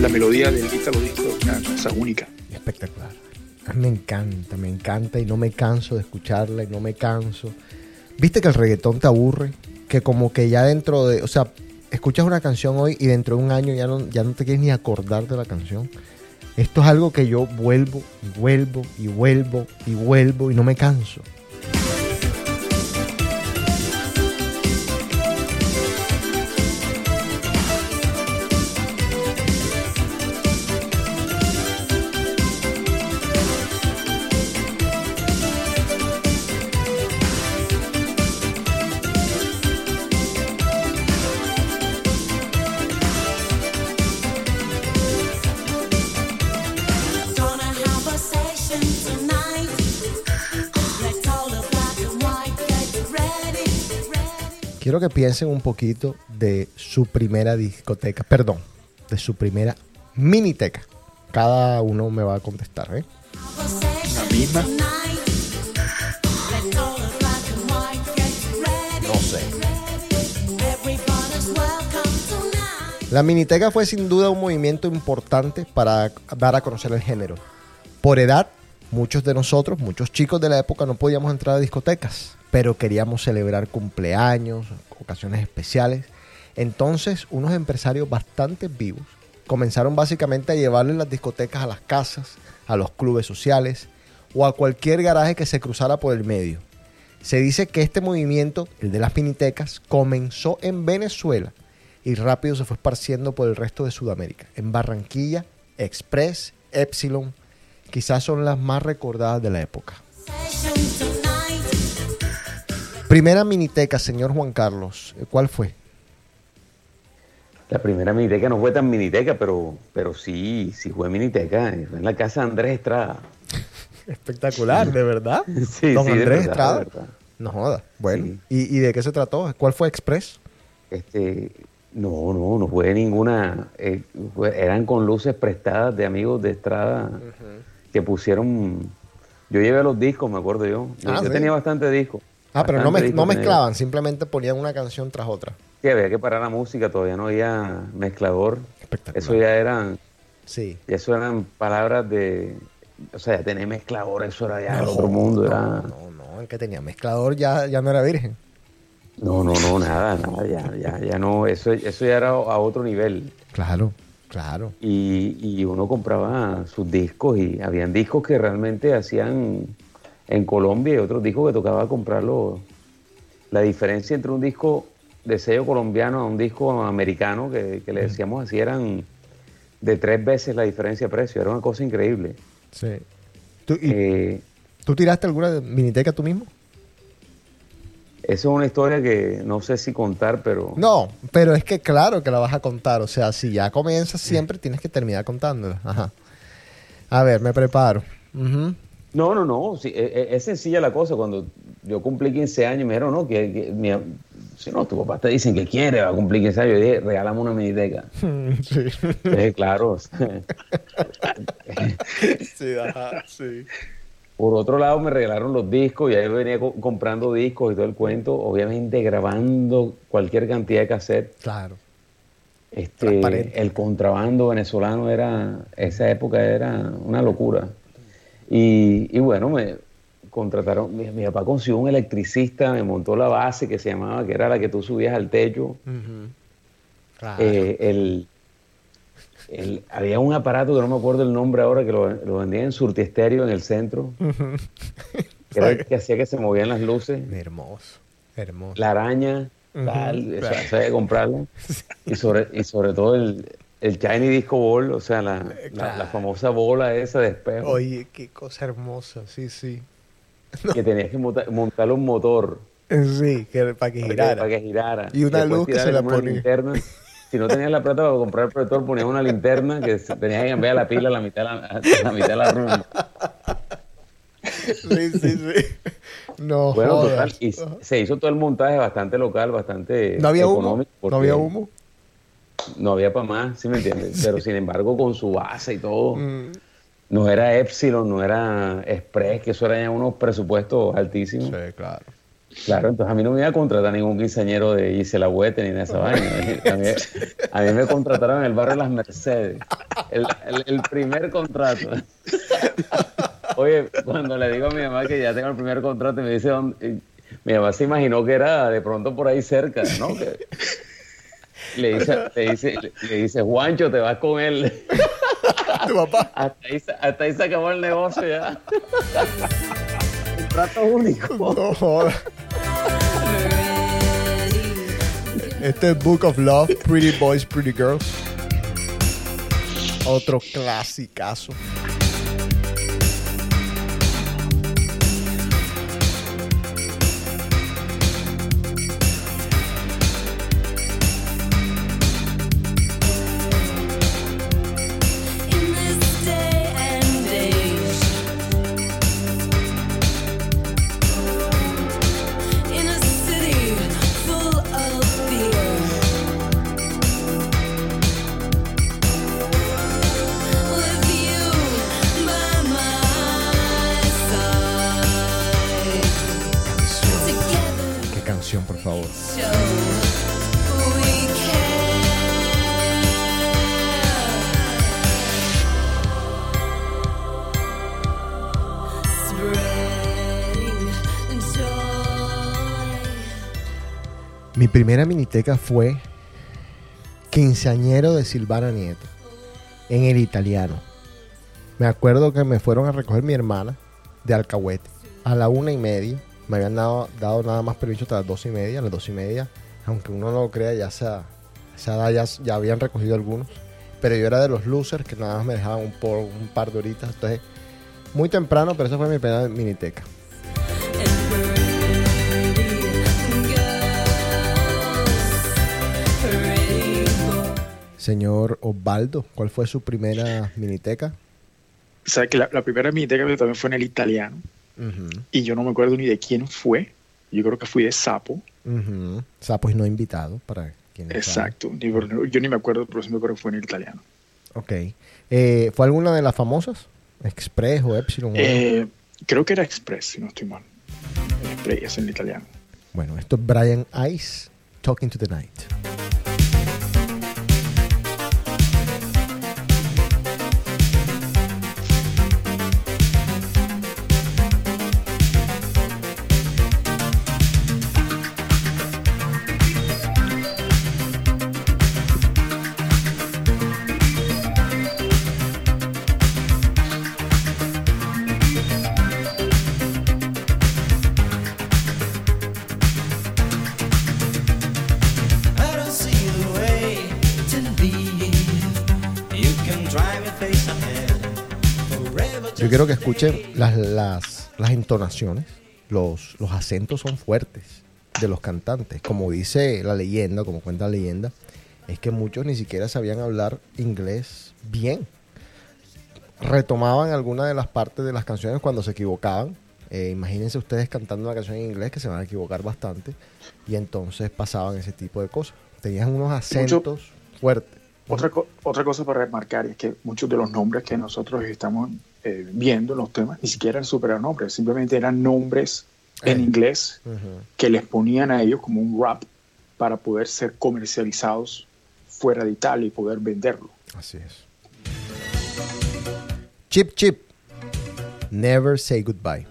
La melodía del Ítalo Disco es una cosa única. Espectacular. Me encanta, me encanta y no me canso de escucharla y no me canso. ¿Viste que el reggaetón te aburre? Que como que ya dentro de, o sea, escuchas una canción hoy y dentro de un año ya no, ya no te quieres ni acordar de la canción. Esto es algo que yo vuelvo y vuelvo y vuelvo y vuelvo y no me canso. Quiero que piensen un poquito de su primera discoteca, perdón, de su primera miniteca. Cada uno me va a contestar, ¿eh? Misma. No sé. La miniteca fue sin duda un movimiento importante para dar a conocer el género. Por edad, muchos de nosotros, muchos chicos de la época no podíamos entrar a discotecas, pero queríamos celebrar cumpleaños, ocasiones especiales. Entonces, unos empresarios bastante vivos comenzaron básicamente a llevarle las discotecas a las casas, a los clubes sociales o a cualquier garaje que se cruzara por el medio. Se dice que este movimiento, el de las minitecas, comenzó en Venezuela y rápido se fue esparciendo por el resto de Sudamérica. En Barranquilla, Express, Epsilon, quizás son las más recordadas de la época. Primera miniteca, señor Juan Carlos, ¿cuál fue? La primera miniteca no fue tan miniteca, pero, pero sí, sí fue miniteca. Fue en la casa de Andrés Estrada. Espectacular, ¿de verdad? Sí, Don sí, de Andrés verdad, Estrada. de verdad. No joda. Bueno, Sí. ¿y, y de qué se trató? ¿Cuál fue Express? Este, no, no, no fue ninguna. eh, fue- eran con luces prestadas de amigos de Estrada que pusieron. Yo llevé los discos, me acuerdo yo. Yo, Ah, yo sí. tenía bastante discos. Ah, pero no, discos no tenía mezclaban, simplemente ponían una canción tras otra. Sí, había que parar la música, todavía no había mezclador. Espectacular. Eso ya eran, Sí. ya eso eran palabras de. O sea, ya tener mezclador, eso era ya el No, otro mundo. Era, No, no, no, el que tenía mezclador ya, ya no era virgen. No, no, no, nada, nada, ya, ya, ya no, eso, eso ya era a otro nivel. Claro, claro. Y, y uno compraba sus discos y habían discos que realmente hacían en Colombia y otros discos que tocaba comprarlo. La diferencia entre un disco de sello colombiano a un disco americano, que, que le decíamos así, eran de tres veces la diferencia de precio. Era una cosa increíble. Sí. ¿Tú, y, Eh, ¿tú tiraste alguna de miniteca tú mismo? Eso es una historia que no sé si contar, pero... No, pero es que claro que la vas a contar. O sea, si ya comienzas siempre, tienes que terminar contándola. Ajá. A ver, me preparo. No, no, no, sí, e- e- es, sencilla la cosa. Cuando yo cumplí 15 años, me dijeron, no, que, que mi- si no, tu papá te dicen que quiere, va a cumplir 15 años. Yo dije, regálame una miniteca. Sí. Claro. sí, ajá, sí. Por otro lado, me regalaron los discos y ahí venía co- comprando discos y todo el cuento, obviamente grabando cualquier cantidad de cassette. Claro. Este, el contrabando venezolano era, esa época era una locura. Y, y bueno, me contrataron, mi, mi papá consiguió un electricista, me montó la base que se llamaba, que era la que tú subías al techo. Claro. Eh, el, el- había un aparato que no me acuerdo el nombre ahora, que lo, lo vendían en Surtiesterio en el centro, Ujú. que, era el que hacía que se movían las luces. Hermoso, hermoso. La araña, tal, eso había que comprarlo. Y sobre, y sobre todo el, el Shiny Disco Ball, o sea, la, la- la famosa bola esa de espejo, Oye, qué cosa hermosa, sí, sí. que tenías que monta- montarle un motor Sí, que para que para que, girara. para que girara. Y una después luz que se la ponía. linterna. Si no tenías la plata para comprar el proyector, ponías una linterna que tenías que cambiar la pila a la mitad de la, la, mitad de la rumba. Sí, sí, sí. No, Bueno, jodas. total, y se hizo todo el montaje bastante local, bastante ¿No había humo? económico. ¿No porque había humo? No había para más, ¿sí me entiendes? Pero sin embargo, con su base y todo, Mm, no era Epsilon, no era Express, que eso eran unos presupuestos altísimos. sí, claro. Claro, entonces a mí no me iba a contratar ningún quinceañero de Gisela Huete ni de esa vaina. A mí, a mí me contrataron en el barrio Las Mercedes. El, el- el primer contrato. Oye, cuando le digo a mi mamá que ya tengo el primer contrato, me dice, ¿dónde? mi mamá se imaginó que era de pronto por ahí cerca, ¿no? Que- le, dice, le, dice, le dice, Juancho, te vas con él. Tu papá. Hasta ahí, se- hasta ahí se acabó el negocio ya. Trato único. No Este es Book of Love, Pretty Boys, Pretty Girls. Otro clasicazo. Primera miniteca fue Quinceañero de Silvana Nieto, en el italiano. Me acuerdo que me fueron a recoger mi hermana de Alcahuete a la una y media. Me habían dado, dado nada más permiso hasta las dos y media. A las dos y media, aunque uno no lo crea, ya se, esa ya, ya habían recogido algunos. Pero yo era de los losers que nada más me dejaban un, por, un par de horitas. Entonces, muy temprano, pero esa fue mi primera miniteca. Señor Osvaldo, ¿cuál fue su primera miniteca? ¿Sabes que la, la primera miniteca que también fue en el italiano? Y yo no me acuerdo ni de quién fue. Yo creo que fui de Sapo. ujú. Sapos no invitados para quienes Exacto. Ni por- yo ni me acuerdo, pero sí me acuerdo que fue en el italiano. Ok. Eh, ¿Fue alguna de las famosas? ¿Express o Epsilon? o? Eh, creo que era Express, si no estoy mal. Express es en el italiano. Bueno, esto es Brian Ice, Talking to the Night. Quiero que escuchen las, las, las entonaciones. Los, los acentos son fuertes de los cantantes. Como dice la leyenda, como cuenta la leyenda, es que muchos ni siquiera sabían hablar inglés bien. Retomaban algunas de las partes de las canciones cuando se equivocaban. Eh, imagínense ustedes cantando una canción en inglés que se van a equivocar bastante. Y entonces pasaban ese tipo de cosas. Tenían unos acentos fuertes. Otra, co- otra cosa para remarcar es que muchos de los nombres que nosotros estamos eh, viendo en los temas ni siquiera eran supernombres, simplemente eran nombres en inglés que les ponían a ellos como un rap para poder ser comercializados fuera de Italia y poder venderlo. Así es. Chip Chip. Never say goodbye.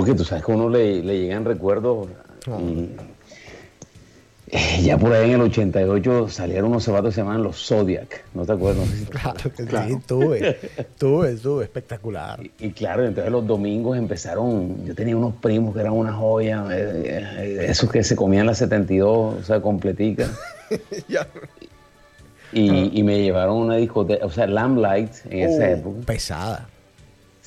No, que tú sabes que a uno le, le llegan recuerdos y, Eh, Ya por ahí en el 88 salieron unos zapatos que se llamaban los Zodiac, ¿no te acuerdas? Claro que Claro. sí, tuve. Tuve, tuve. Espectacular. Y, y claro, entonces los domingos empezaron, yo tenía unos primos que eran una joya, eh, eh, esos que se comían las 72, o sea, completica, Ya. y, y me llevaron a una discoteca, o sea, Lamplight en esa Oh, época. Pesada.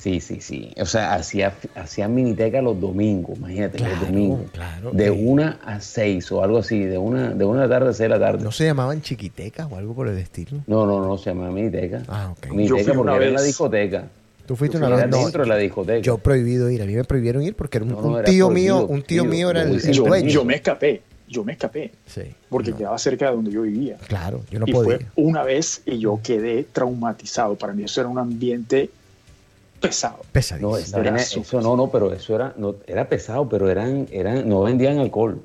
Sí, sí, sí. O sea, hacía, hacía miniteca los domingos, imagínate, Claro, los domingos. claro. De Eh. una a seis o algo así, de una, de una de la tarde a seis de la tarde. ¿No se llamaban chiquitecas o algo por el estilo? No, no, no, se llamaba miniteca. Ah, ok. Yo Miniteca fui porque una era en la discoteca. Tú fuiste una vez. No, dentro de la discoteca. yo prohibido ir. A mí me prohibieron ir porque era un, No, no, un era tío mío, un tío mío era el, Yo- el yo, dueño. yo me escapé, yo me escapé, Sí. porque No, quedaba cerca de donde yo vivía. Claro, yo no y podía. fue una vez y yo quedé traumatizado. Para mí eso era un ambiente pesado. Pesadísimo. No, eso no, no, pero eso era, no, era pesado, pero eran, eran, no vendían alcohol.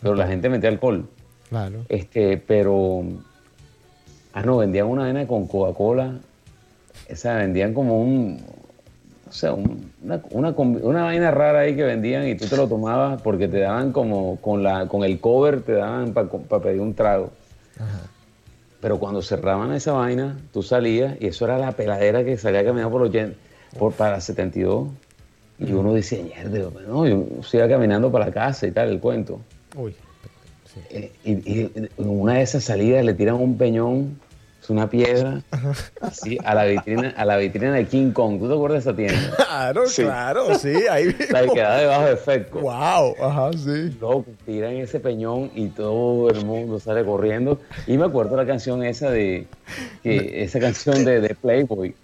Pero la gente metía alcohol. Claro. Este, pero. Ah, no, vendían una vaina con Coca-Cola. Esa vendían como un. O sea, un- una, una, vaina rara ahí que vendían y tú te lo tomabas porque te daban como con la con el cover, te daban para pedir un trago. Pero cuando cerraban esa vaina, tú salías y eso era la peladera que salía caminando por los por para 72. Y uno decía, mierda, no, yo siga caminando para la casa y tal, el cuento. Uy. Sí. Eh, y, y en una de esas salidas le tiran un peñón, es una piedra, así, a la vitrina, a la vitrina de King Kong. ¿Tú te acuerdas de esa tienda? Claro, Sí. claro, sí. Ahí La que queda debajo de Fedco. Wow, ajá, sí. Luego tiran ese peñón y todo el mundo sale corriendo. Y me acuerdo la canción esa de, que, esa canción de, de Playboy.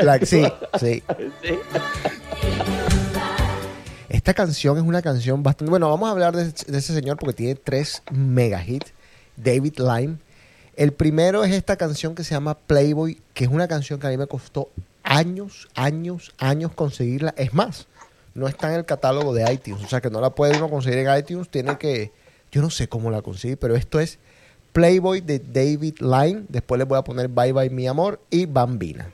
La- sí, sí. Sí. Esta canción es una canción bastante. Bueno, vamos a hablar de, de ese señor porque tiene tres mega hits. David Lime. El primero es esta canción que se llama Playboy, que es una canción que a mí me costó años, años, años conseguirla. Es más, no está en el catálogo de iTunes. O sea que no la puede uno conseguir en iTunes. Tiene que. Yo no sé cómo la conseguí, pero esto es Playboy de David Lime. Después les voy a poner Bye Bye Mi Amor y Bambina.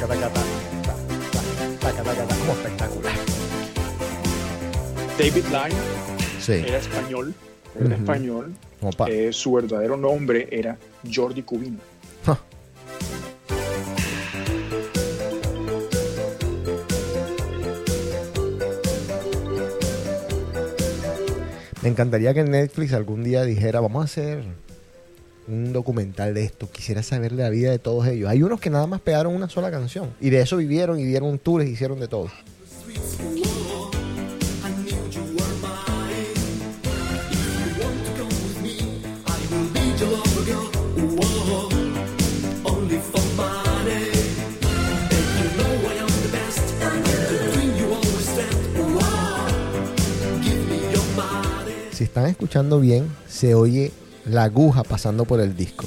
Taca, taca, taca, taca, taca, taca, taca, como espectacular. David Lyne Sí. era español, era español. Eh, su verdadero nombre era Jordi Cubino. Me encantaría que Netflix algún día dijera, vamos a hacer un documental de esto. Quisiera saber la vida de todos ellos. Hay unos que nada más pegaron una sola canción y de eso vivieron y dieron tours y hicieron de todo. Si están escuchando bien, se oye la aguja pasando por el disco.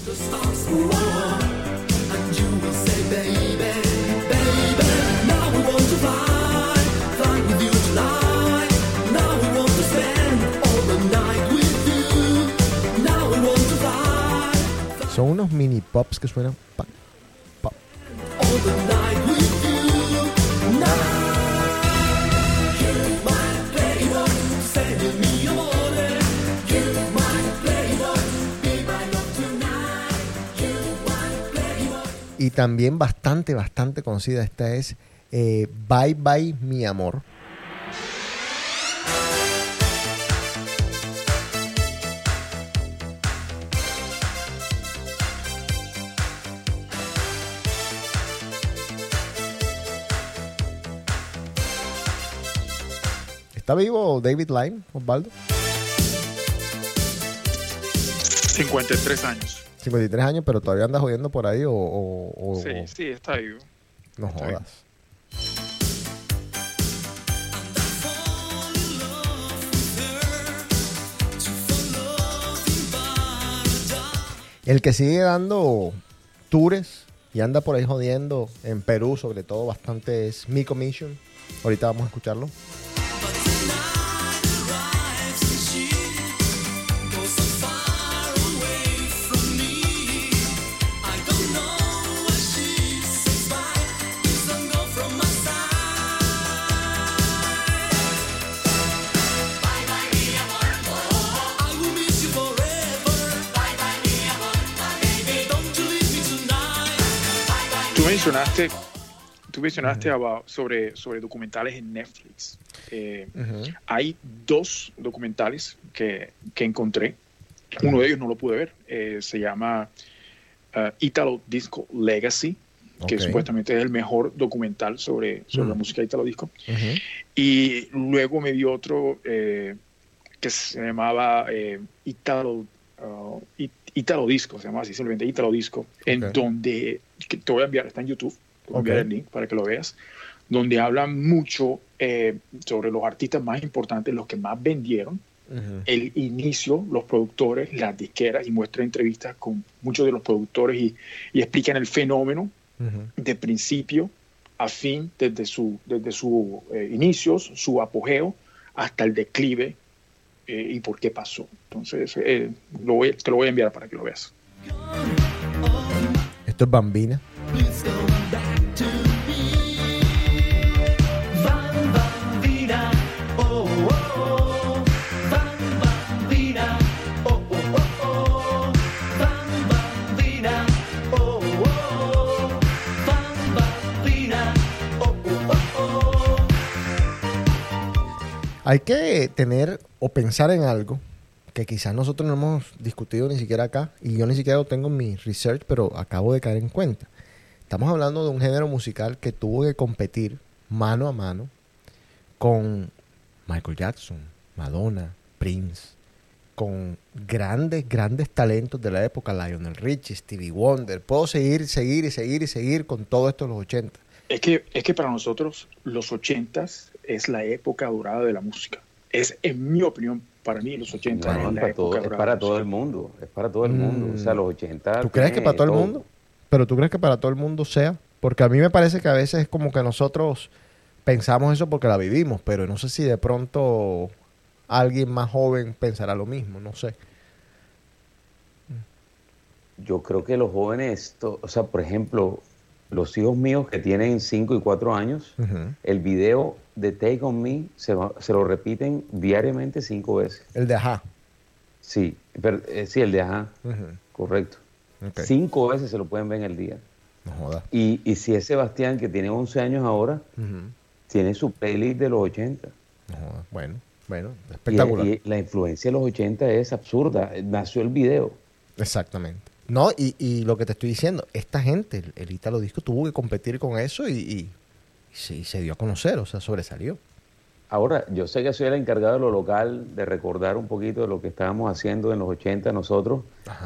Son unos mini pops que suenan también bastante, bastante conocida esta es eh, Bye Bye Mi Amor. ¿Está vivo David Lyme, Osvaldo? 53 años. 53 años, pero todavía anda jodiendo por ahí o, o- o- Sí, sí, está vivo. no está jodas. El que sigue dando tours y anda por ahí jodiendo en Perú, sobre todo bastante es Miko Mission. Ahorita vamos a escucharlo. Mencionaste, tú mencionaste about- sobre, sobre documentales en Netflix. Eh, Hay dos documentales que, que encontré. Uno de ellos no lo pude ver. Eh, se llama uh, Italo Disco Legacy, que supuestamente es el mejor documental sobre, sobre la música Italo Disco. Y luego me dio otro eh, que se llamaba Italo, uh, It- Italo Disco, se llama así simplemente Italo Disco, en donde que te voy a enviar, está en YouTube, te voy a enviar el link para que lo veas, donde hablan mucho eh, sobre los artistas más importantes, los que más vendieron, el inicio, los productores, las disqueras y muestra entrevistas con muchos de los productores y, y explican el fenómeno de principio a fin, desde su, desde su eh, inicios, su apogeo, hasta el declive eh, y por qué pasó. Entonces, eh, lo voy- te lo voy a enviar para que lo veas. Es Bambina. Hay que tener o pensar en algo que quizás nosotros no hemos discutido ni siquiera acá, y yo ni siquiera lo tengo en mi research, pero acabo de caer en cuenta. Estamos hablando de un género musical que tuvo que competir mano a mano con Michael Jackson, Madonna, Prince, con grandes, grandes talentos de la época, Lionel Richie, Stevie Wonder. Puedo seguir, seguir y seguir y seguir con todo esto de los 80. Es que, es que para nosotros los ochentas es la época dorada de la música. Es, en mi opinión, para mí los 80 No, es para, todo, es para el mundo. Es para todo el mundo. O sea, los 80. ¿Tú crees que para todo el mundo? Pero tú crees que para todo el mundo sea? Porque a mí me parece que a veces es como que nosotros pensamos eso porque la vivimos, pero no sé si de pronto alguien más joven pensará lo mismo, no sé. Yo creo que los jóvenes, to- o sea, por ejemplo, los hijos míos que tienen 5 y 4 años, el video de Take On Me se, se lo repiten diariamente cinco veces. El de ajá. Sí, pero, eh, sí, el de ajá, correcto. Cinco veces se lo pueden ver en el día. No joda. Y, y si es Sebastián, que tiene 11 años ahora, tiene su playlist de los 80. No joda. Bueno, bueno, Y, espectacular. y la influencia de los 80 es absurda. Nació el video. Exactamente. No, y, y lo que te estoy diciendo, esta gente, el, el Italo Disco, tuvo que competir con eso y, y- se, y se dio a conocer, o sea, sobresalió. Ahora, yo sé que soy el encargado de lo local, de recordar un poquito de lo que estábamos haciendo en los 80 nosotros.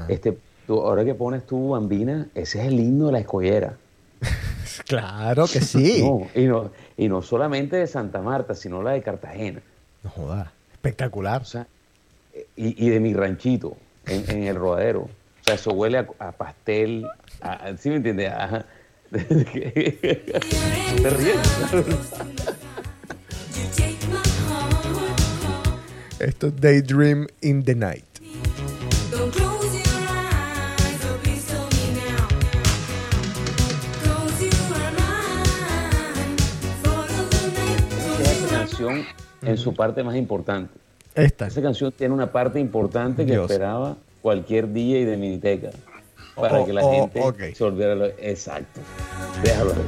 Este, tú- ahora que pones tú, Bambina, ese es el himno de la escollera. Claro que sí. No, y, no, y no solamente de Santa Marta, sino la de Cartagena. No joda. Espectacular. O sea, y, y de mi ranchito, en, en el rodadero. O sea, eso huele a, a pastel, a- ¿sí me entiendes? A- Te ríes. Esto es Daydream in the Night. Esa canción en su parte más importante. Esta. Esa canción tiene una parte importante que Dios. esperaba cualquier DJ de Miniteca para Oh, que la oh, gente ok. se olvidara. lo- Exacto. Déjalo ahí.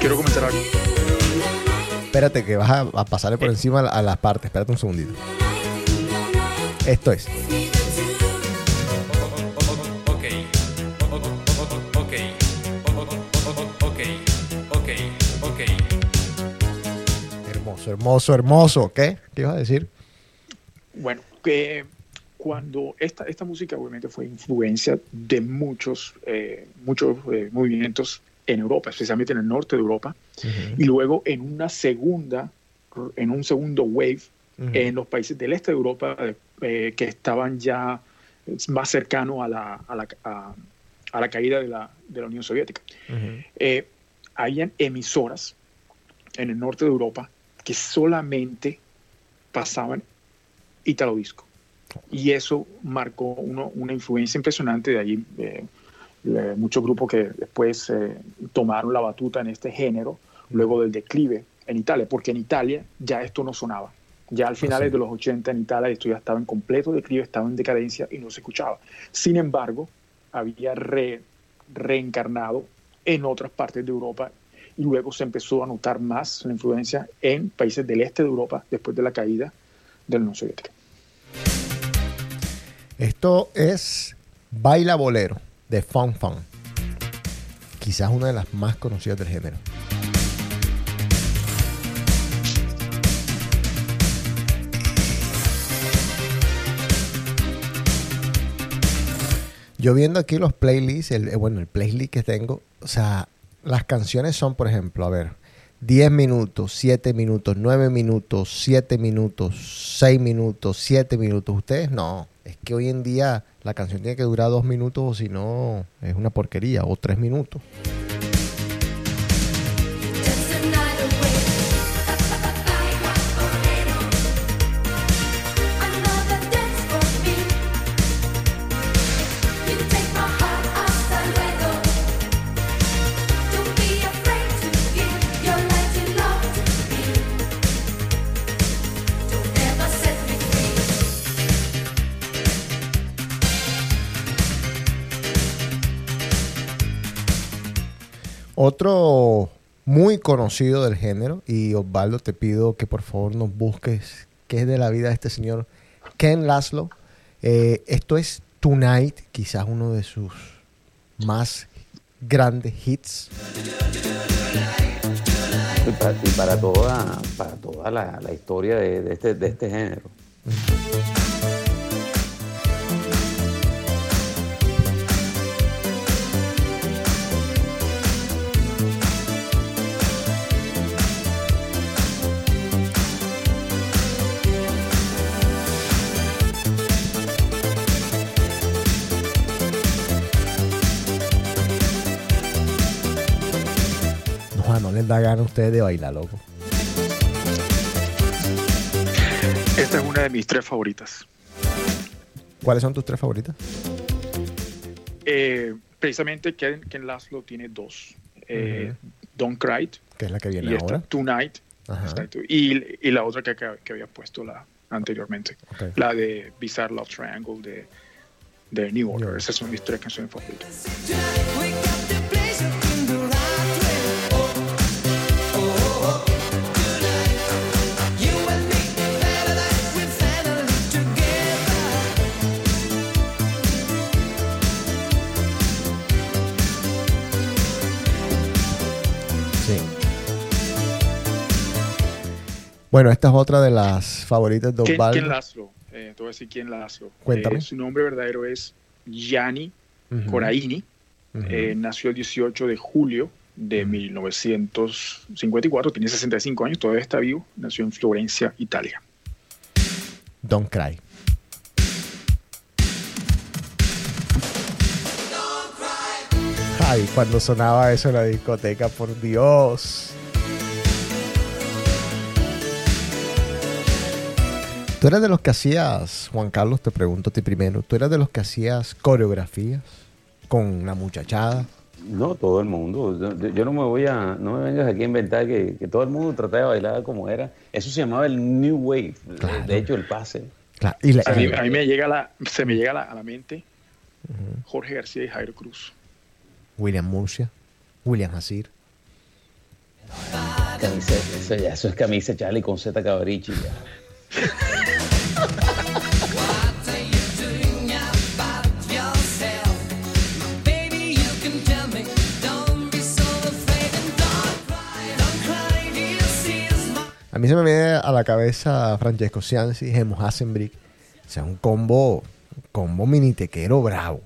Quiero comentar algo. Espérate que vas a, a pasarle por encima a, la- a las partes. Espérate un segundito. Esto es. Hermoso, hermoso, hermoso. ¿Qué? ¿Qué ibas a decir? Bueno, que cuando esta, esta música obviamente fue influencia de muchos, eh, muchos eh, movimientos en Europa, especialmente en el norte de Europa, y luego en una segunda, en un segundo wave en los países del este de Europa eh, que estaban ya más cercanos a la, a la, a- a la caída de la, de la Unión Soviética. Eh, habían emisoras en el norte de Europa que solamente pasaban Italo Disco. Y eso marcó uno- una influencia impresionante de allí. eh, le- muchos grupos que después eh, tomaron la batuta en este género, luego del declive en Italia, porque en Italia ya esto no sonaba. Ya al finales sí. de los 80 en Italia esto ya estaba en completo declive, estaba en decadencia y no se escuchaba. Sin embargo, había re- reencarnado en otras partes de Europa luego se empezó a notar más la influencia en países del este de Europa después de la caída de la Unión Soviética. Esto es Baila Bolero de Fun Fun. Quizás una de las más conocidas del género. Yo viendo aquí los playlists, eh, bueno, el playlist que tengo, o sea, las canciones son, por ejemplo, a ver, 10 minutos, 7 minutos, 9 minutos, 7 minutos, 6 minutos, 7 minutos. Ustedes no. Es que hoy en día la canción tiene que durar 2 minutos o si no es una porquería o 3 minutos. Otro muy conocido del género, y Osvaldo, te pido que por favor nos busques qué es de la vida de este señor Ken Laszlo. Eh, esto es Tonight, quizás uno de sus más grandes hits. Y para, y para toda, para toda la, la historia de, de este, de este género. Les da gana a ustedes de bailar, loco. Esta es una de mis tres favoritas. ¿Cuáles son tus tres favoritas? Eh, precisamente Ken, Ken Laszlo tiene dos. Eh, Don't Cry Que es la que viene y esta ahora. Tonight. Y, y la otra que, que- que había puesto la, anteriormente. La de Bizarre Love Triangle de, de New Order. Order. Esas son mis tres canciones favoritas. Bueno, esta es otra de las favoritas de ¿Quién, Osvaldo. quién Laszlo? Eh, te voy a decir quién Laszlo. Cuéntame. Eh, su nombre verdadero es Gianni. Coraini. Eh, nació el 18 de julio de 1954. Tiene 65 años, todavía está vivo. Nació en Florencia, Italia. Don't Cry. Ay, cuando sonaba eso en la discoteca, por Dios. Tú eras de los que hacías, Juan Carlos, te pregunto a ti primero, tú eras de los que hacías coreografías con la muchachada. No, todo el mundo. Yo, yo no me voy a, no me vengas aquí a inventar que, que todo el mundo trataba de bailar como era. Eso se llamaba el New Wave. Claro. De hecho, el pase. Claro, y la- A mí, y- a mí me llega la, se me llega la- a la mente Jorge García y Jairo Cruz. William Murcia, William Hasir. Camisa, eso, ya, eso es camisa Charlie con Z Cabrichi. ya. A mí se me viene a la cabeza Francesco Cianci, Gemo Hasenbrick. O sea, un combo, un combo minitequero bravo.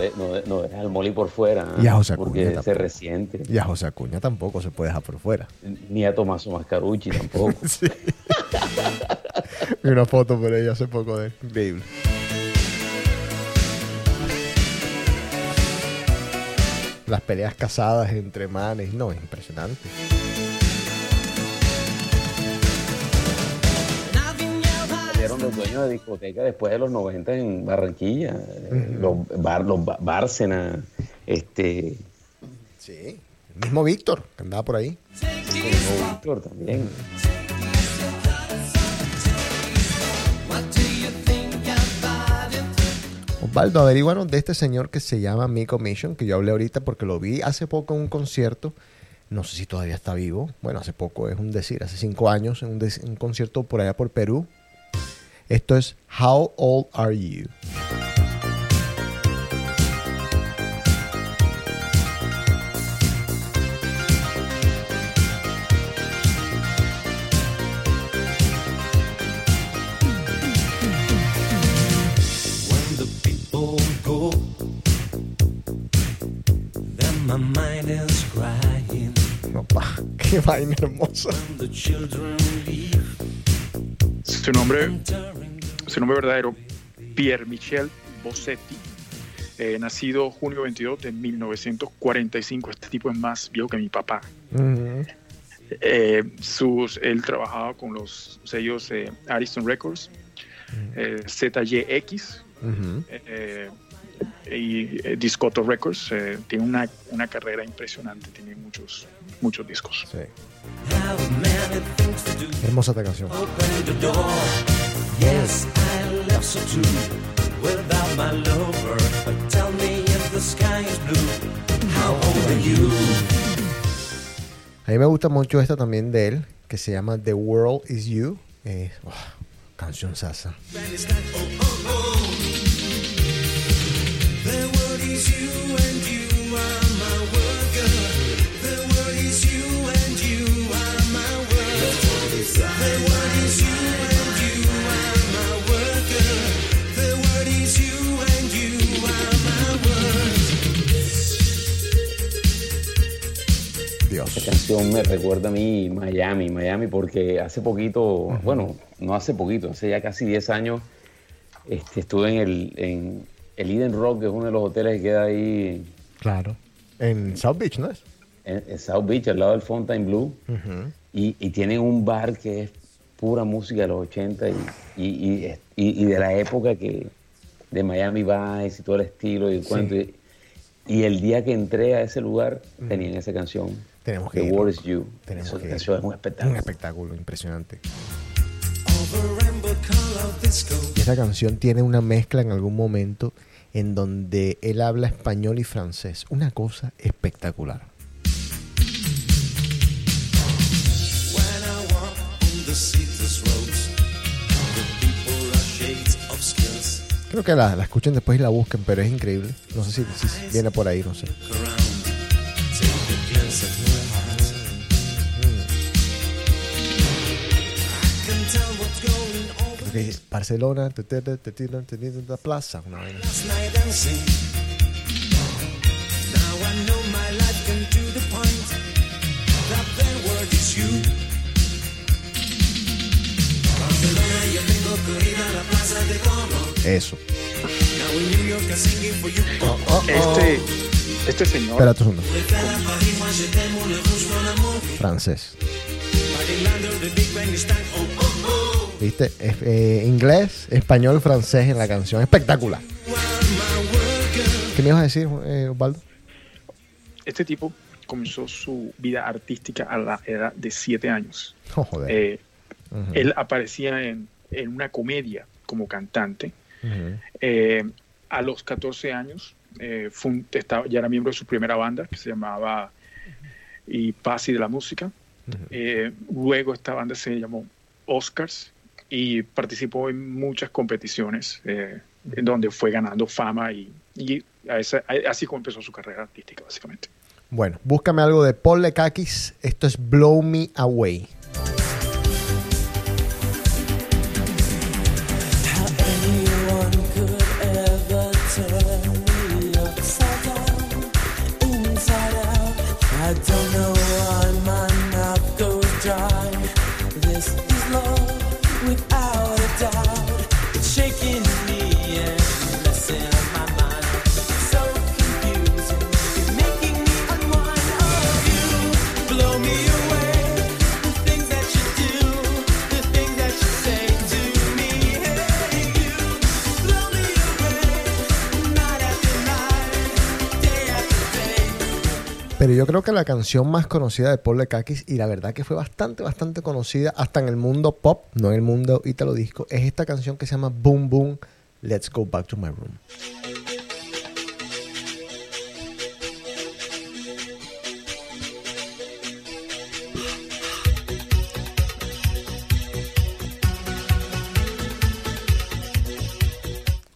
De- no, de- no dejes al Molly por fuera. Y a José Acuña Porque se tampoco. resiente. Y a José Acuña tampoco se puede dejar por fuera. Ni a Tomaso Mascarucci tampoco. Una foto por ella hace poco de. Increíble. Las peleas casadas entre manes, no, es impresionante. Salieron los dueños de discoteca después de los 90 en Barranquilla. eh, Los, bar, los Bárcena, este, Sí. El mismo Víctor, que andaba por ahí. mismo Víctor también. Osvaldo, averíguanos de este señor que se llama Miko Mission, que yo hablé ahorita porque lo vi hace poco en un concierto. No sé si todavía está vivo. Bueno, hace poco es un decir, hace cinco años, en un, un concierto por allá por Perú. Esto es How Old Are You? Qué vaina hermosa. Su nombre, entering su nombre verdadero, Pierre Michel Bossetti, eh, nacido junio 22 de 1945. Este tipo es más viejo que mi papá. Eh, sus, él trabajaba con los sellos eh, Ariston Records, eh, ZYX Ujú. eh, y eh, Discoto Records. Eh, tiene una, una, carrera impresionante, tiene muchos, muchos discos. Hermosa esta canción. A mí me gusta mucho esta también de él, que se llama The World Is You. Oh, canción sasa me recuerda a mí Miami, Miami, porque hace poquito, bueno, no hace poquito, hace ya casi 10 años, este, estuve en el, en el Eden Rock, que es uno de los hoteles que queda ahí Claro. En South Beach, ¿no es? en, en South Beach, al lado del Fontainebleau, y, y tienen un bar que es pura música de los 80 y, y, y- y- y de la época que de Miami Vice y todo el estilo y el Sí. cuento. Y, y el día que entré a ese lugar tenían esa canción. Tenemos que The ir. World is You. Tenemos Esa que ir. es un espectáculo. Un espectáculo impresionante. Y esa canción tiene una mezcla en algún momento en donde él habla español y francés. Una cosa espectacular. Creo que la, la escuchen después y la busquen, pero es increíble. No sé si, si viene por ahí, no sé. Barcelona porque Barcelona, la plaza, una vaina. Eso. Oh, oh, oh. Este, este señor. Espera, tu segundo. Francés. ¿Viste? Eh, inglés, español, francés en la canción. Espectacular. ¿Qué me ibas a decir, eh, Osvaldo? este tipo comenzó su vida artística a la edad de siete años. Oh, joder. Eh, Él aparecía en, en una comedia como cantante. Eh, a los 14 años fue un- estaba, ya era miembro de su primera banda que se llamaba y Pasi de la Música. Luego esta banda se llamó Oscars y participó en muchas competiciones eh, en donde fue ganando fama y, a esa- así como empezó su carrera artística básicamente. Bueno, búscame algo de Paul Lekakis. Esto es Blow Me Away. Pero yo creo que la canción más conocida de Paul Lekakis, y la verdad que fue bastante, bastante conocida hasta en el mundo pop, no en el mundo italo disco, es esta canción que se llama Boom Boom, Let's Go Back to My Room.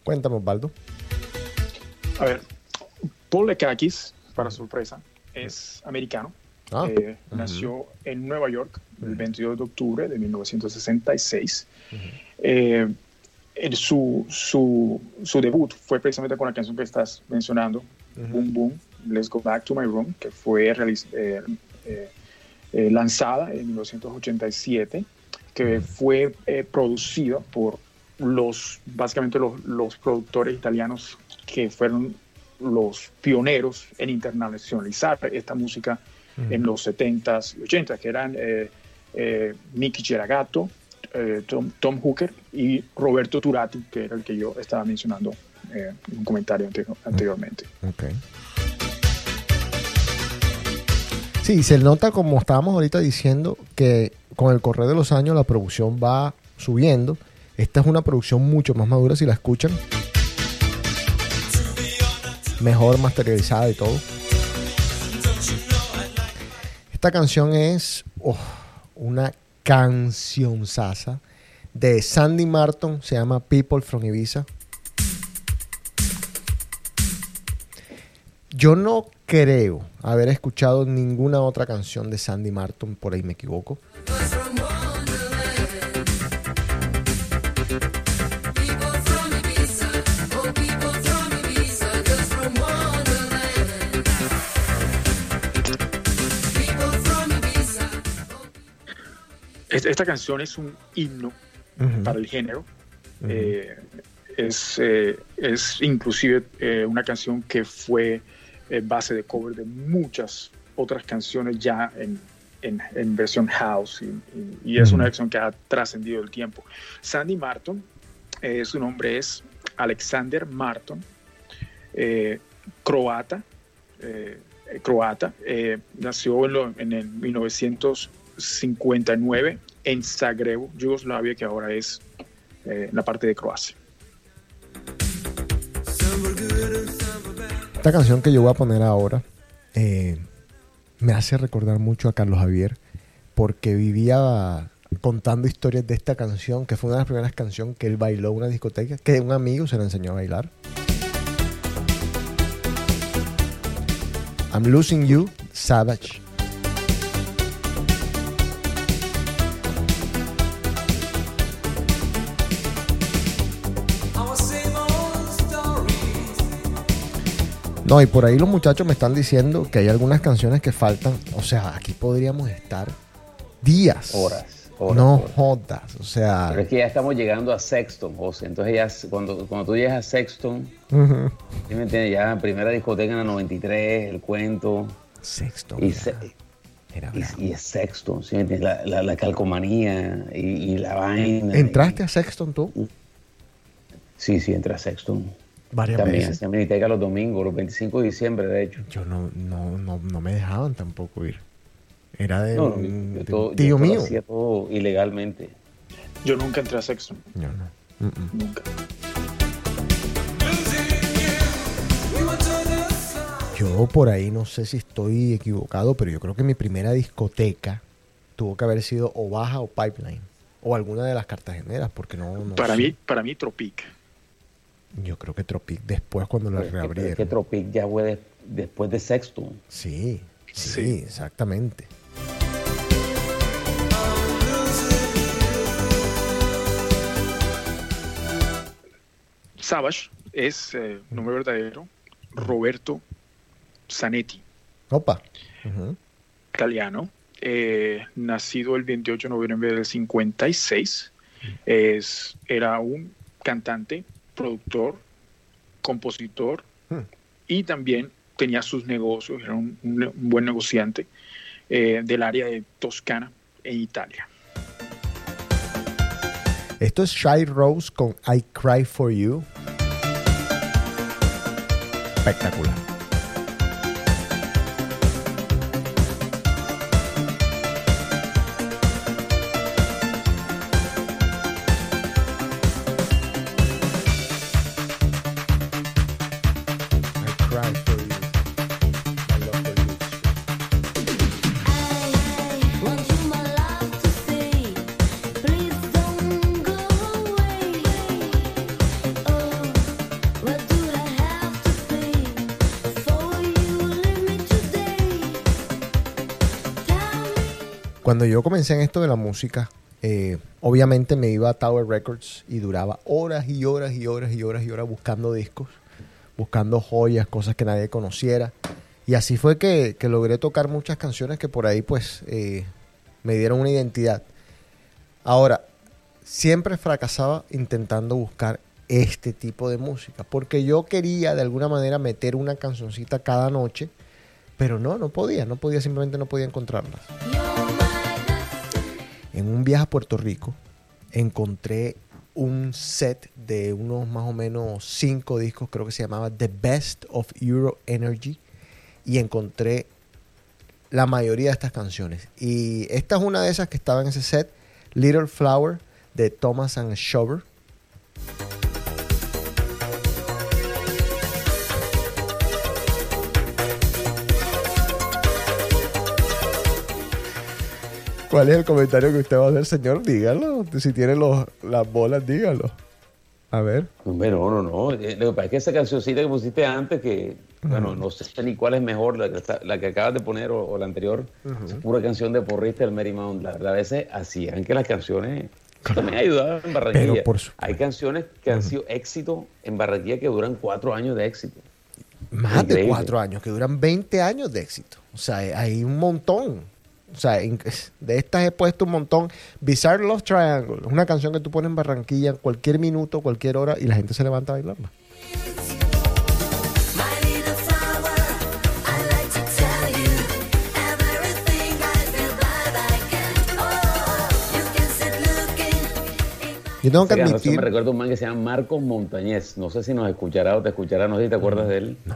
Cuéntame, Osvaldo. A ver, Paul Lekakis, para sorpresa, es americano. Ah. Eh, Nació en Nueva York el 22 de octubre de 1966. Eh, en su, su, su debut fue precisamente con la canción que estás mencionando, Boom Boom, Let's Go Back to My Room, que fue eh, eh, eh, lanzada en 1987, que fue eh, producida por los, básicamente los, los productores italianos que fueron los pioneros en internacionalizar esta música en los 70s y 80s, que eran eh, eh, Mickey Geragato, eh, Tom, Tom Hooker y Roberto Turati, que era el que yo estaba mencionando eh, en un comentario ante- anteriormente. Ok. Sí, se nota como estábamos ahorita diciendo que con el correr de los años la producción va subiendo. Esta es una producción mucho más madura si la escuchan. Mejor masterizada y todo. Esta canción es oh, una canción sasa de Sandy Martin, se llama People from Ibiza. Yo no creo haber escuchado ninguna otra canción de Sandy Martin, por ahí me equivoco. Esta, canción es un himno para el género. Eh, es, eh, es inclusive eh, una canción que fue base de cover de muchas otras canciones ya en, en- en versión house y, y- y es una canción que ha trascendido el tiempo. Sandy Martin, su nombre es Alexander Martin, croata, croata, nació en, lo- en el 1959 en Zagreb, Yugoslavia, que ahora es eh, la parte de Croacia. Esta canción que yo voy a poner ahora eh, me hace recordar mucho a Carlos Javier porque vivía contando historias de esta canción, que fue una de las primeras canciones que él bailó en una discoteca, que un amigo se la enseñó a bailar. I'm Losing You, Savage. No, y por ahí los muchachos me están diciendo que hay algunas canciones que faltan. O sea, aquí podríamos estar días. Horas, horas, No horas. jodas. O sea. Pero es que ya estamos llegando a Sexton, José. Entonces ya cuando, cuando tú llegas a Sexton, ujú. ¿sí me entiendes? Ya primera discoteca en la 93, el cuento. Sexto. Y, se- es Sexton, ¿sí me entiendes? La, la- la calcomanía y, y la vaina. ¿Entraste a Sexton tú? Sí, sí, entré a Sexton. Varias También veces. hacía miniteca los domingos, los 25 de diciembre, de hecho. Yo no, no, no, no me dejaban tampoco ir. Era de, No, no, un, yo de todo- un yo tío todo mío. hacía todo ilegalmente. Yo nunca entré a Sexton, Yo no. Mm, mm. nunca. Yo por ahí no sé si estoy equivocado, pero yo creo que mi primera discoteca tuvo que haber sido o Baja o Pipeline. O alguna de las cartageneras, porque no, no Para sé. mí, para mí Tropic. Yo creo que Tropic después cuando la es que- reabrieron. que Tropic ya fue de- después de Sexton. Sí, sí, Sí. exactamente. Savage es eh, nombre verdadero Roberto Zanetti, Opa. Italiano, eh, nacido el 28 de noviembre del 56. Es, era un cantante, productor, compositor Hmm. y también tenía sus negocios, era un, buen negociante eh, del área de Toscana en Italia. Esto es Shy Rose con I Cry For You. Espectacular. Cuando yo comencé en esto de la música, eh, obviamente me iba a Tower Records y duraba horas y horas y horas y horas y horas buscando discos, buscando joyas, cosas que nadie conociera. Y así fue que, que logré tocar muchas canciones que por ahí pues eh, me dieron una identidad. Ahora, siempre fracasaba intentando buscar este tipo de música, porque yo quería de alguna manera meter una cancioncita cada noche, pero no, no podía, no podía, simplemente no podía encontrarlas. En un viaje a Puerto Rico encontré un set de unos más o menos cinco discos, creo que se llamaba The Best of Euro Energy, y encontré la mayoría de estas canciones. Y esta es una de esas que estaba en ese set, Little Flower de Thomas and Shover. ¿Cuál es el comentario que usted va a hacer, señor? Dígalo. Si tiene los, las bolas, dígalo. A ver. Hombre, no, no, no. Eh, Lo que pasa es que esa cancioncita que pusiste antes, que, bueno, no sé ni cuál es mejor, la que, está- la que acabas de poner o, o la anterior, es pura canción de porrista del Mary Mount. La verdad, a veces hacían que las canciones también ayudaban en Barranquilla. Por Hay canciones que han sido éxito en Barranquilla que duran cuatro años de éxito. Más de cuatro años, que duran 20 años de éxito. O sea, hay un montón. O sea, de estas he puesto un montón. Bizarre Love Triangle, es una canción que tú pones en Barranquilla en cualquier minuto, cualquier hora, y la gente se levanta a bailarla. Oh. Yo tengo que admitir. me recuerda a un man que se llama Marcos Montañez. No sé si nos escuchará o te escuchará, no sé si te acuerdas de él. No,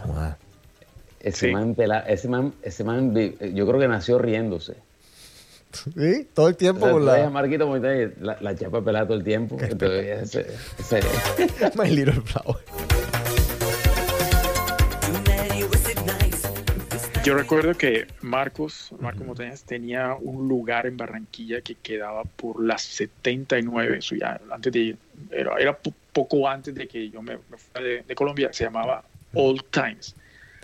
Ese Sí. man, pela- ese man, ese man, yo creo que nació riéndose. ¿Sí? Todo el O tiempo sea, con a la Marquito Montañez, la, la chapa pelada todo el tiempo. Entonces, ese- ese- My Little Flower. Yo recuerdo que Marcos, Marcos Montañez tenía un lugar en Barranquilla que quedaba por las 79, eso ya antes de, era, era po- poco antes de que yo me, me fuera de, de Colombia, se llamaba Old Times,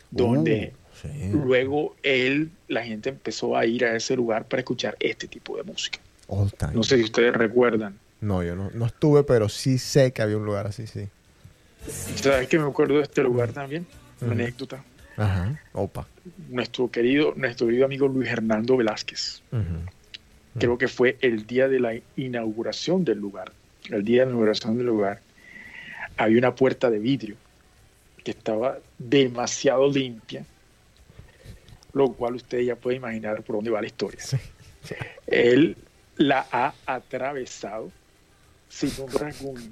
donde Uh, sí. luego él, la gente empezó a ir a ese lugar para escuchar este tipo de música. All time. No sé si ustedes recuerdan. No, yo no, no estuve, pero sí sé que había un lugar así, sí. ¿Sabes que me acuerdo de este lugar también? Una anécdota. Ajá. Opa. Nuestro querido, nuestro querido amigo Luis Hernando Velázquez. Creo que fue el día de la inauguración del lugar. El día de la inauguración del lugar había una puerta de vidrio que estaba demasiado limpia, lo cual usted ya puede imaginar por dónde va la historia. Él la ha atravesado sin un rasguño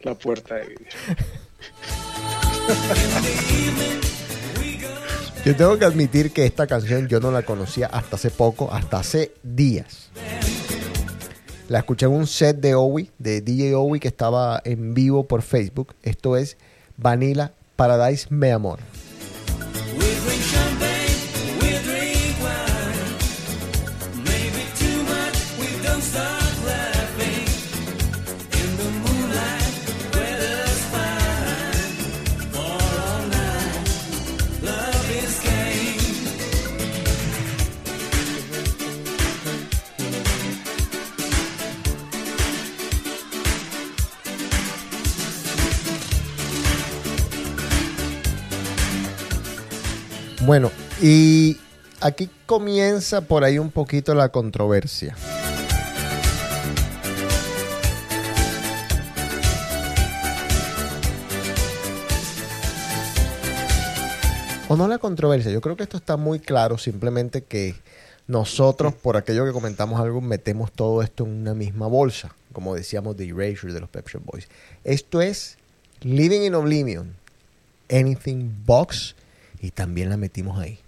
la puerta de vidrio. Yo tengo que admitir que esta canción yo no la conocía hasta hace poco, hasta hace días. La escuché en un set de Owi, de DJ Owi, que estaba en vivo por Facebook. Esto es Vanilla Paradise Me Amor. Bueno, y aquí comienza por ahí un poquito la controversia. O no la controversia, yo creo que esto está muy claro, simplemente que nosotros, por aquello que comentamos algo, metemos todo esto en una misma bolsa, como decíamos de Erasure de los Pep Boys. Esto es Living in Oblivion, Anything Box, y también la metimos ahí.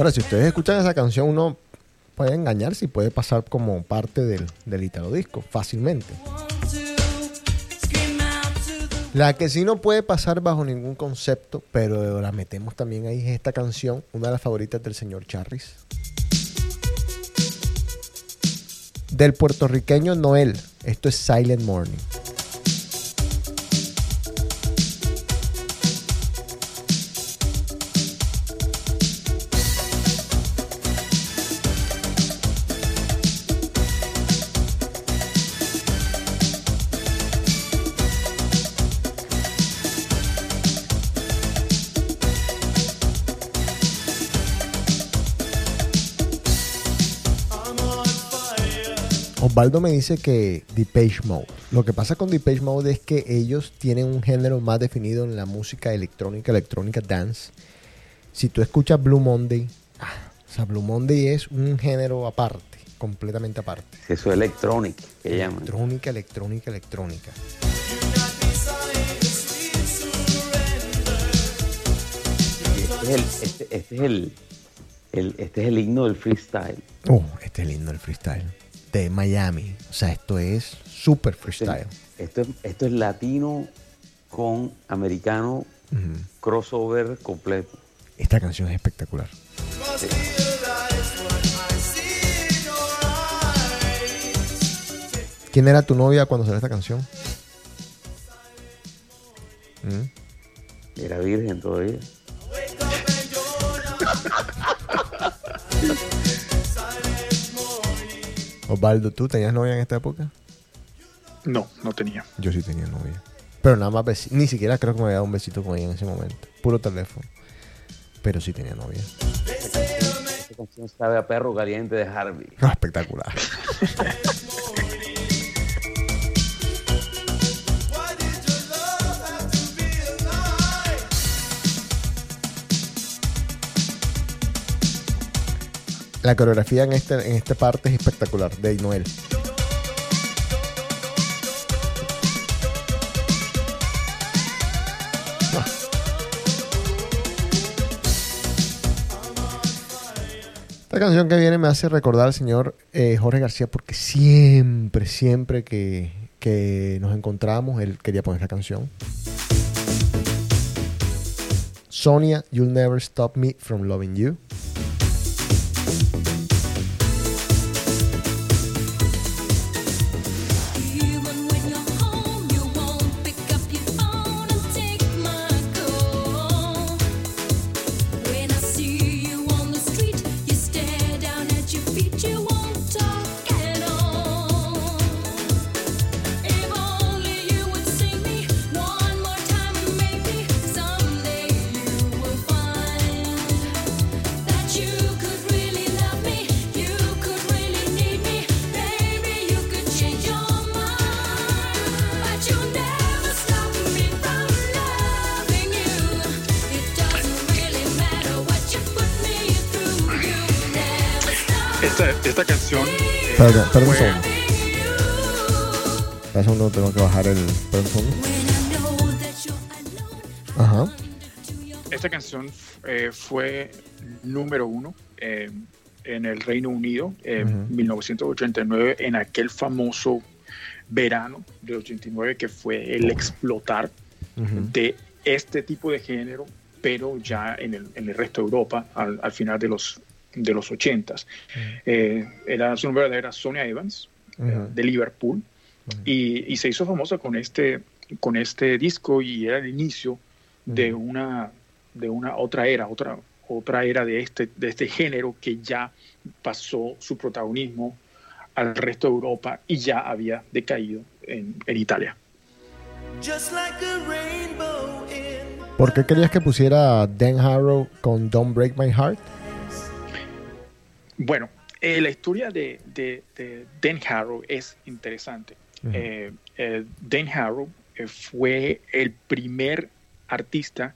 Ahora, si ustedes escuchan esa canción, uno puede engañarse y puede pasar como parte del, del Italo Disco fácilmente. La que sí no puede pasar bajo ningún concepto, pero la metemos también ahí, es esta canción, una de las favoritas del señor Charris. Del puertorriqueño Noel. Esto es Silent Morning. Osvaldo me dice que Depeche Mode. Lo que pasa con Depeche Mode es que ellos tienen un género más definido en la música electrónica, electrónica dance. Si tú escuchas Blue Monday, ah, o sea, Blue Monday es un género aparte, completamente aparte. Eso es electronic, que llaman. Electrónica, electrónica, electrónica. Este es el, este, este es el, el- este es el himno del freestyle. Oh, este es el freestyle. De Miami. O sea, esto es súper freestyle. Esto es, esto es latino con americano crossover completo. Esta canción es espectacular. ¿Quién era tu novia cuando salió esta canción? ¿Mm? Era virgen todavía. Osvaldo, ¿tú tenías novia en esta época? No, no tenía. Yo sí tenía novia. Pero nada más, besi- ni siquiera creo que me había dado un besito con ella en ese momento. Puro teléfono. Pero sí tenía novia. Esta canción sabe a perro caliente de Harvey. No, espectacular. La coreografía en, este, en esta parte es espectacular, de Noel. Esta canción que viene me hace recordar al señor eh, Jorge García porque siempre, siempre que, que nos encontramos, él quería poner esta canción. Sonia, You'll Never Stop Me From Loving You. you eh, un segundo. Espera un segundo, tengo que bajar el. Perdón un segundo. Ajá. Esta canción eh, fue número uno eh, en el Reino Unido en Ujú. 1989, en aquel famoso verano del 89 que fue el explotar de este tipo de género, pero ya en el, en el resto de Europa al, al final de los de los 80s. Eh, era, su nombre era Sonia Evans, eh, de Liverpool, y, y se hizo famosa con este, con este disco y era el inicio de una, de una otra era, otra, otra era de este, de este género que ya pasó su protagonismo al resto de Europa y ya había decaído en, en Italia. Just like a rainbow in ¿Por qué querías que pusiera Dan Harrow con Don't Break My Heart? Bueno, eh, la historia de, de, de Dan Harrow es interesante. Eh, eh, Dan Harrow fue el primer artista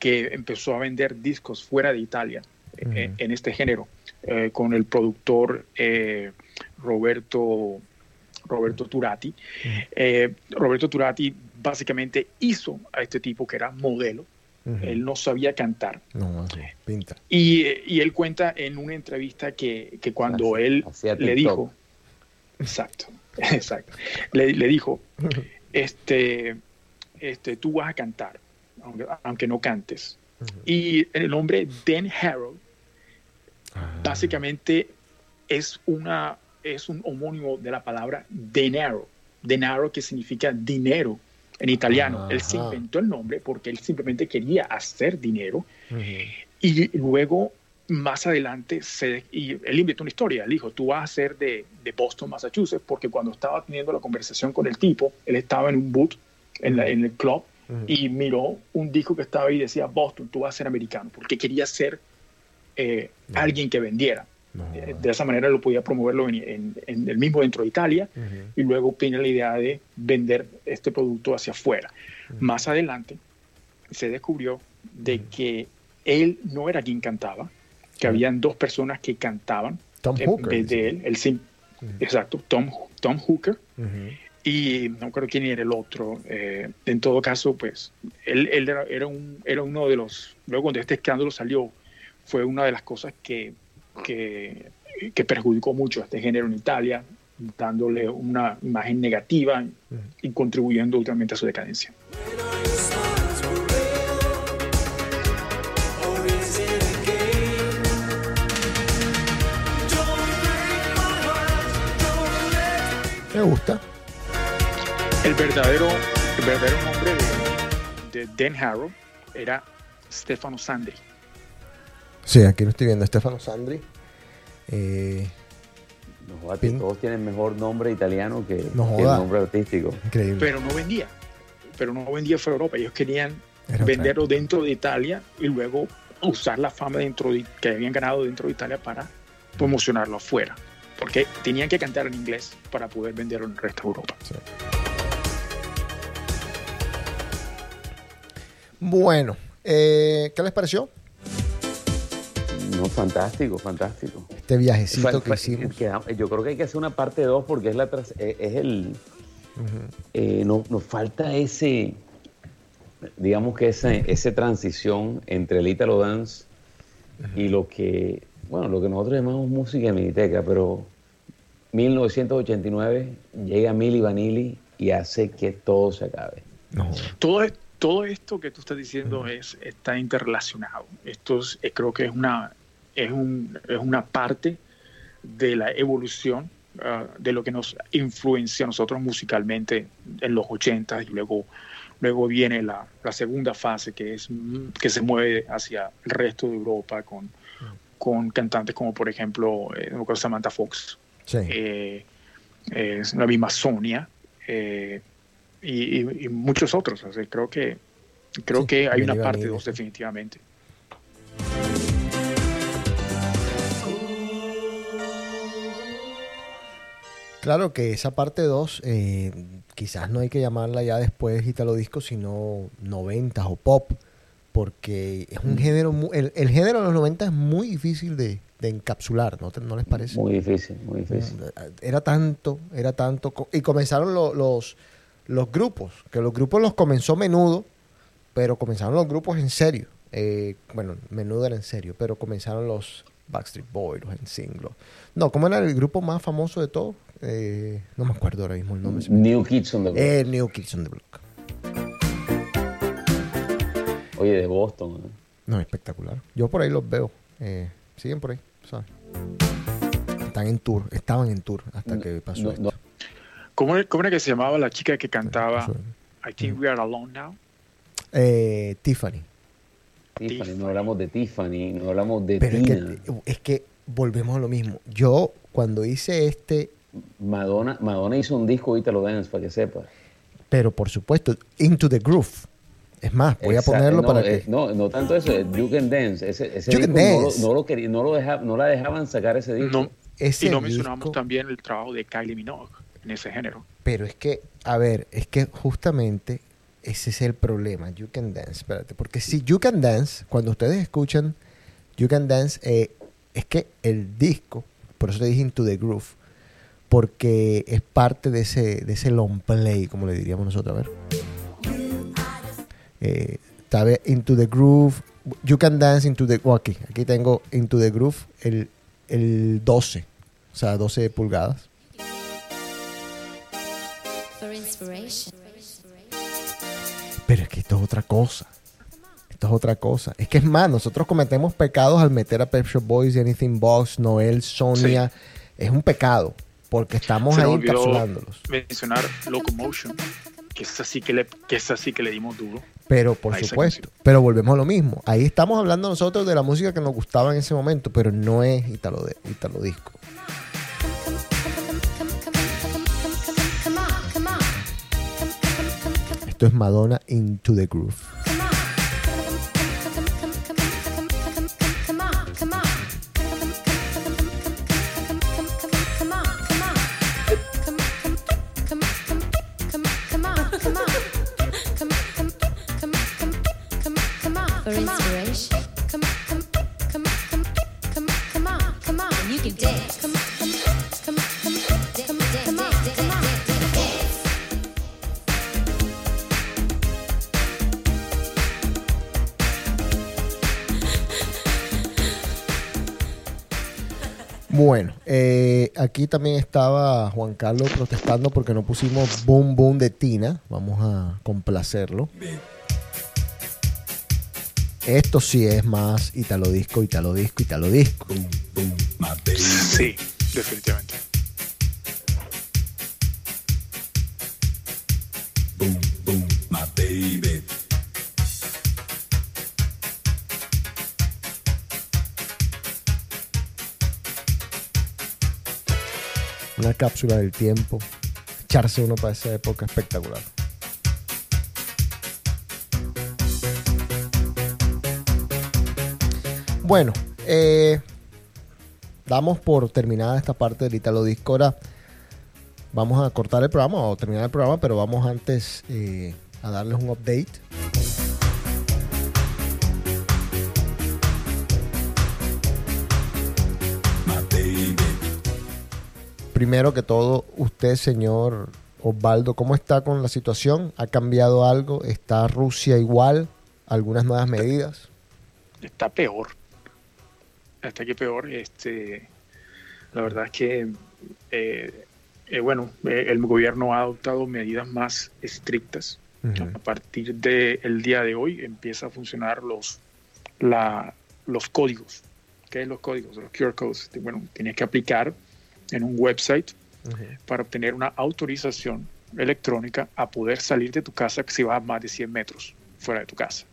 que empezó a vender discos fuera de Italia en este género, con el productor Roberto, Roberto Turati. Eh, Roberto Turati básicamente hizo a este tipo que era modelo. Él no sabía cantar. No, pinta. Y, y él cuenta en una entrevista que, que cuando él le TikTok. dijo, exacto, exacto, le, le dijo, este, este, tú vas a cantar, aunque, aunque no cantes. Y el nombre Dan Harrow básicamente es, una, es un homónimo de la palabra denaro, denaro que significa dinero en italiano. Él se inventó el nombre porque él simplemente quería hacer dinero y luego, más adelante, se, y él inventó una historia. Él dijo, tú vas a ser de, de Boston, Massachusetts, porque cuando estaba teniendo la conversación con el tipo, él estaba en un boot en, la- en el club y miró un disco que estaba ahí y decía, Boston, tú vas a ser americano, porque quería ser eh, alguien que vendiera. No. Eh, De esa manera lo podía promoverlo en, en- en el mismo dentro de Italia y luego tiene la idea de vender este producto hacia afuera. Más adelante se descubrió de que él no era quien cantaba, que habían dos personas que cantaban Tom en Hooker, vez de él. él sim- Exacto, Tom, Tom Hooker y no creo quién era el otro. eh, en todo caso, pues él, él era, era un, era uno de los, luego cuando este escándalo salió, fue una de las cosas que, que, que perjudicó mucho a este género en Italia, dándole una imagen negativa y contribuyendo últimamente a su decadencia. Me gusta. El verdadero, el verdadero nombre de, de Dan Harrow era Stefano Sandri. Sí, aquí lo estoy viendo. Stefano Sandri. Eh, No jodas, Pin- todos tienen mejor nombre italiano que, No que el nombre artístico. increíble. pero no vendía. Pero no vendía fuera de Europa. Ellos querían Era otra venderlo dentro de Italia y luego usar la fama dentro de, que habían ganado dentro de Italia para promocionarlo afuera. Porque tenían que cantar en inglés para poder venderlo en el resto de Europa. Sí. Bueno, eh, ¿qué les pareció? No, fantástico, fantástico. Este viajecito que hicimos. queda- yo creo que hay que hacer una parte 2 porque es la tras- eh, es el eh, no- nos falta ese digamos que ese, ese transición entre el Italo Dance y lo que bueno lo que nosotros llamamos música de miniteca pero 1989 llega Milli Vanilli y hace que todo se acabe No. Todo, es- todo esto que tú estás diciendo es, está interrelacionado. Esto es- eh, creo que es una, es, un- es una parte de la evolución ah, de lo que nos influencia a nosotros musicalmente en los 80 y luego, luego viene la, la segunda fase que, es, que se mueve hacia el resto de Europa con, con cantantes como por ejemplo eh, Samantha Fox Sí. eh, eh, la misma Sonia eh, y, y- y muchos otros. O sea, creo que creo Sí, que hay una parte Vanilli, 2 sí. definitivamente. Claro que esa parte 2 quizás no hay que llamarla ya después Italo Disco, sino 90 o pop, porque es un género, mu- el, el género de los 90 es muy difícil de, de encapsular, ¿no, te- ¿no les parece? muy difícil muy difícil Era tanto, era tanto, y comenzaron lo- los, los grupos, que los grupos los comenzó menudo, pero comenzaron los grupos en serio. Eh, bueno, menudo era en serio, pero comenzaron los Backstreet Boys, los NSYNC, los- No, ¿cómo era el grupo más famoso de todos? Eh, no me acuerdo ahora mismo el nombre. New Kids on the Block El New Kids on the Block. oye de Boston ¿eh? No, espectacular. Yo por ahí los veo. Eh, siguen por ahí. ¿sabes? Están en tour, estaban en tour hasta No, que pasó no, esto. no. ¿Cómo, cómo era que se llamaba la chica que cantaba. I think we are alone now? Eh, Tiffany. Tiffany, no hablamos de Tiffany, no hablamos de Pero es que, es que volvemos a lo mismo. Yo, cuando hice este, Madonna, Madonna hizo un disco Italo Dance, para que sepas. pero por supuesto, Into the Groove. Es más, voy a ponerlo no, para eh, que... no, no tanto eso, es You Can Dance. Ese, ese You Can disco no lo-. No, lo quería- no lo deja- no la dejaban sacar ese disco. No, Ese y no mencionamos disco- también el trabajo de Kylie Minogue en ese género. Pero es que, a ver, es que justamente ese es el problema. You Can Dance, espérate. Porque si You Can Dance, cuando ustedes escuchan You Can Dance, eh, es que el disco, por eso te dije Into the Groove, porque es parte de ese, de ese long play, como le diríamos nosotros. A ver. Eh, está Into the Groove, You Can Dance Into the... oh, aquí, aquí tengo Into the Groove, el, el 12, o sea, 12 pulgadas. For inspiration. Pero es que esto es otra cosa. Esto es otra cosa. Es que es más, nosotros cometemos pecados al meter a Pep Shop Boys, Anything Box, Noel, Sonia. Es un pecado. Porque estamos Se ahí encapsulándolos. mencionar Locomotion, que es así que le, que es así que le dimos duro. Pero por supuesto. Pero volvemos a lo mismo. Ahí estamos hablando nosotros de la música que nos gustaba en ese momento, pero no es Italo, de, Italo Disco. Esto es Madonna Into the Groove. For inspiration. You can dance. Bueno, eh, aquí también estaba Juan Carlos protestando porque no pusimos Boom Boom de Tina. Vamos a complacerlo. Esto sí es más Italo Disco, Italo Disco, Italo Disco. Sí, definitivamente. Una cápsula del tiempo. Echarse uno para esa época espectacular. Bueno, eh, damos por terminada esta parte del Italo Disco. Vamos a cortar el programa o terminar el programa, pero vamos antes eh, a darles un update. Primero que todo, usted, señor Osvaldo, ¿cómo está con la situación? ¿Ha cambiado algo? ¿Está Rusia igual? ¿Algunas nuevas medidas? Está peor. Está que peor. Este, la verdad es que, eh, eh, bueno, eh, el gobierno ha adoptado medidas más estrictas. A partir del día de hoy empieza a funcionar los, la, los códigos. ¿Qué es los códigos? Los QR codes. Bueno, tienes que aplicar en un website para obtener una autorización electrónica a poder salir de tu casa si vas a más de 100 metros fuera de tu casa.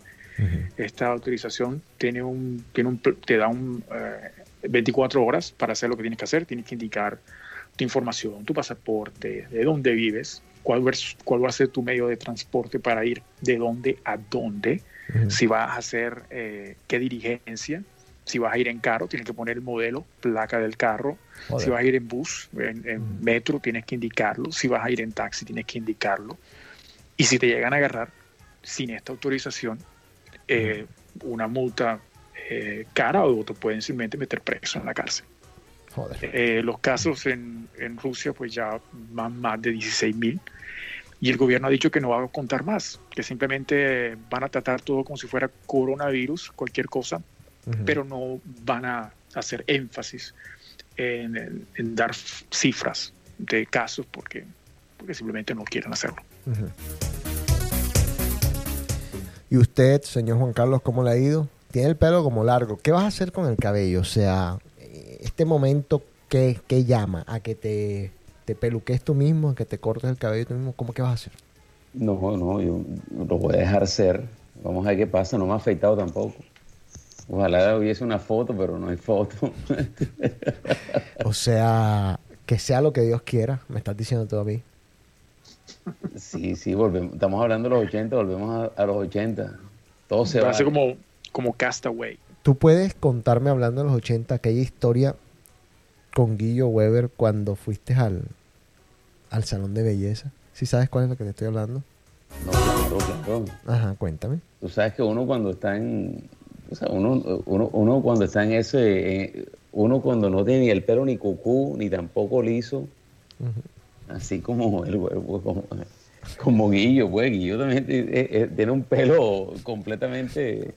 Esta autorización tiene un, tiene un, te da un, eh, 24 horas para hacer lo que tienes que hacer. Tienes que indicar tu información, tu pasaporte, de dónde vives, cuál, cuál va a ser tu medio de transporte para ir de dónde a dónde, si vas a hacer eh, qué diligencia, si vas a ir en carro, tienes que poner el modelo, placa del carro, Joder. si vas a ir en bus, en, en metro, tienes que indicarlo, si vas a ir en taxi, tienes que indicarlo. Y si te llegan a agarrar sin esta autorización, eh, una multa eh, cara o te pueden simplemente meter preso en la cárcel. Joder. Eh, los casos en, en Rusia pues ya van más de 16 mil y el gobierno ha dicho que no va a contar más, que simplemente van a tratar todo como si fuera coronavirus, cualquier cosa, pero no van a hacer énfasis en, en- en dar cifras de casos porque, porque simplemente no quieren hacerlo. Ujú. ¿Y usted, señor Juan Carlos, cómo le ha ido? Tiene el pelo como largo. ¿Qué vas a hacer con el cabello? O sea, este momento, ¿qué, qué llama? ¿A que te, te peluques tú mismo? ¿A que te cortes el cabello tú mismo? ¿Cómo que vas a hacer? No, no, yo lo voy a dejar ser. Vamos a ver qué pasa. No me ha afeitado tampoco. Ojalá hubiese una foto, pero no hay foto. O sea, que sea lo que Dios quiera, me estás diciendo tú a mí. Sí, sí, volvemos. Estamos hablando de los 80, volvemos a, a los 80. Todo se va. Como, como Castaway. ¿Tú puedes contarme, hablando de los 80, aquella historia con Guillo Weber cuando fuiste al, al salón de belleza? ¿Sí sabes cuál es la que te estoy hablando? No, claro, claro. Ajá, cuéntame. Tú sabes que uno cuando está en, o sea, uno, uno, uno cuando está en ese, eh, uno cuando no tiene ni el pelo ni cucú, ni tampoco liso, así como el huevo, como, como Guillo, pues Guillo también eh, eh, tiene un pelo completamente,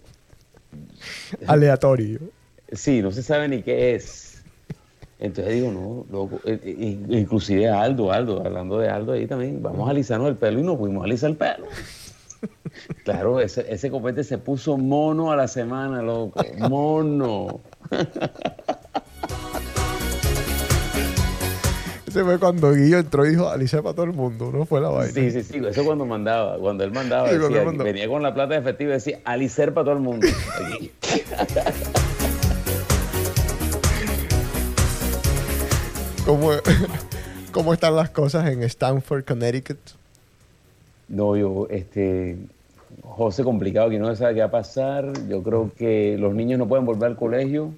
Aleatorio. sí, no se sabe ni qué es. Entonces digo, no, loco, eh, eh, inclusive Aldo, Aldo, hablando de Aldo ahí también, vamos a alisarnos el pelo y nos fuimos a alisar el pelo. Claro, ese, ese copete se puso mono a la semana, loco. Mono. Ese fue cuando Guillo entró y dijo, Alicia para todo el mundo, no fue la vaina. Sí, sí, sí. Eso cuando mandaba. Cuando él mandaba, Sí, decía, venía con la plata de efectivo y decía, alicer para todo el mundo. ¿Cómo, ¿Cómo están las cosas en Stanford, Connecticut? No, yo, este, José, complicado, que no se sabe qué va a pasar. Yo creo que los niños no pueden volver al colegio.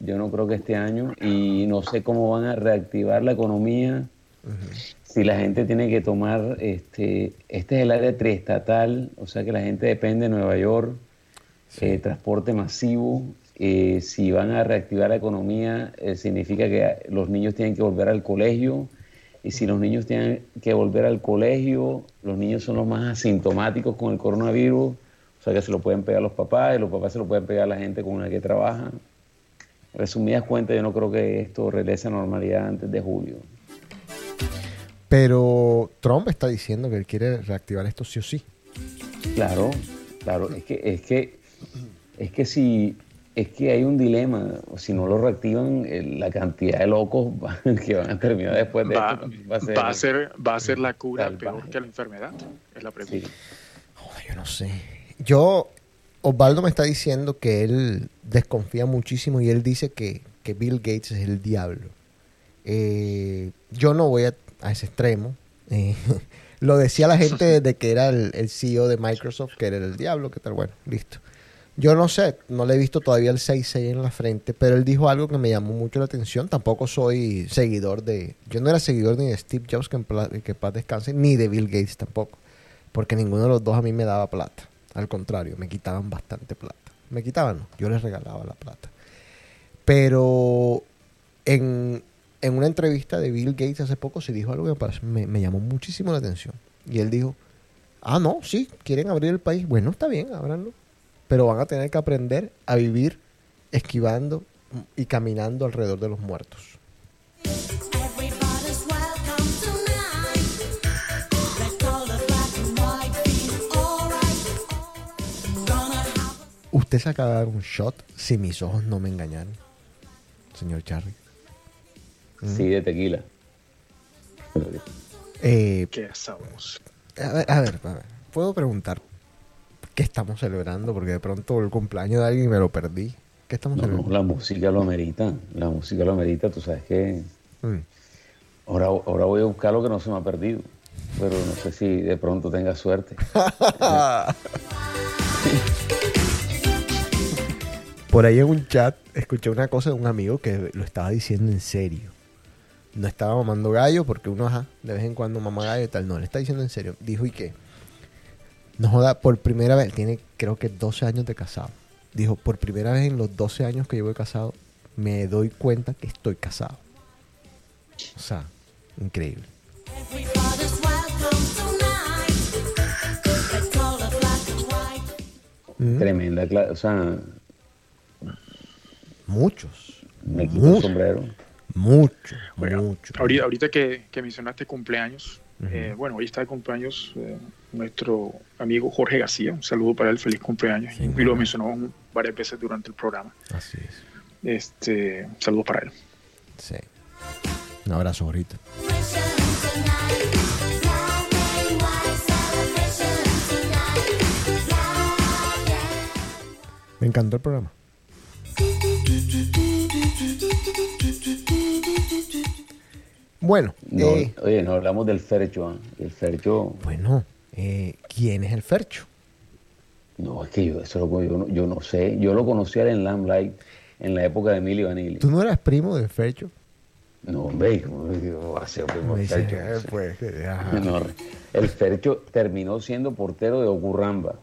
Yo no creo que este año. Y no sé cómo van a reactivar la economía. Si la gente tiene que tomar, este, este es el área triestatal, o sea que la gente depende de Nueva York, eh, transporte masivo. eh, si van a reactivar la economía, eh, significa que los niños tienen que volver al colegio. Y si los niños tienen que volver al colegio, los niños son los más asintomáticos con el coronavirus, o sea que se lo pueden pegar los papás y los papás se lo pueden pegar a la gente con la que trabaja. Resumidas cuentas, yo no creo que esto regrese a normalidad antes de julio. Pero Trump está diciendo que él quiere reactivar esto sí o sí. Claro, claro, es que, es que, es que si es que hay un dilema, si no lo reactivan, eh, la cantidad de locos que van a terminar después de Va, esto va a ser, va a ser, va a ser la cura salvaje. peor que la enfermedad. Es la pregunta. Sí. Joder, yo no sé. Yo, Osvaldo me está diciendo que él desconfía muchísimo y él dice que, que Bill Gates es el diablo. Eh, yo no voy a, a ese extremo. Eh, lo decía la gente desde que era el, el CEO de Microsoft, que era el diablo, que tal, bueno, listo. Yo no sé, no le he visto todavía el 6-6 en la frente, pero él dijo algo que me llamó mucho la atención. Tampoco soy seguidor de... Yo no era seguidor ni de Steve Jobs, que en, pla- que en paz descanse, ni de Bill Gates tampoco. Porque ninguno de los dos a mí me daba plata. Al contrario, me quitaban bastante plata. Me quitaban, yo les regalaba la plata. Pero en, en una entrevista de Bill Gates hace poco se dijo algo que me, me llamó muchísimo la atención. Y él dijo, ah, no, sí, quieren abrir el país. Bueno, está bien, ábranlo. Pero van a tener que aprender a vivir esquivando y caminando alrededor de los muertos. Usted se acaba de dar un shot si mis ojos no me engañaron, señor Charlie. Sí, de tequila. Eh, Qué sabroso. a, ver, a ver, a ver, puedo preguntar qué estamos celebrando porque de pronto el cumpleaños de alguien y me lo perdí. ¿Qué estamos No, no, celebrando? la música lo amerita. La música lo amerita. Tú sabes que Mm. ahora, ahora voy a buscar lo que no se me ha perdido. Pero no sé si de pronto tenga suerte. Por ahí en un chat escuché una cosa de un amigo que lo estaba diciendo en serio. No estaba mamando gallo porque uno, ajá, de vez en cuando mama gallo y tal. No, le está diciendo en serio. Dijo y que, no joda, por primera vez, tiene creo que 12 años de casado. Dijo, por primera vez en los 12 años que llevo de casado, me doy cuenta que estoy casado. O sea, increíble. Mm. Tremenda clase. O sea, Muchos, me quito el Mucho. sombrero. muchos, Bueno, muchos. ahorita, ahorita que, que mencionaste cumpleaños, eh, bueno, hoy está de cumpleaños eh, nuestro amigo Jorge García. Un saludo para él, feliz cumpleaños. Sí, y bueno. lo mencionó varias veces durante el programa. Así es. Este, saludos para él. Sí. Un abrazo ahorita. Me encantó el programa. Bueno, No, eh, Oye, no hablamos del Fercho. ¿ah? El Fercho, bueno, eh, ¿quién es el Fercho? no, es que yo, eso lo- yo, no, yo no sé. Yo lo conocí en Lamplight en la época de Emilio Vanilli. ¿Tú no eras primo del Fercho? No, hombre, ¿cómo va a ser primo del Fercho? eh, pues. No, el Fercho terminó siendo portero de Ocurramba.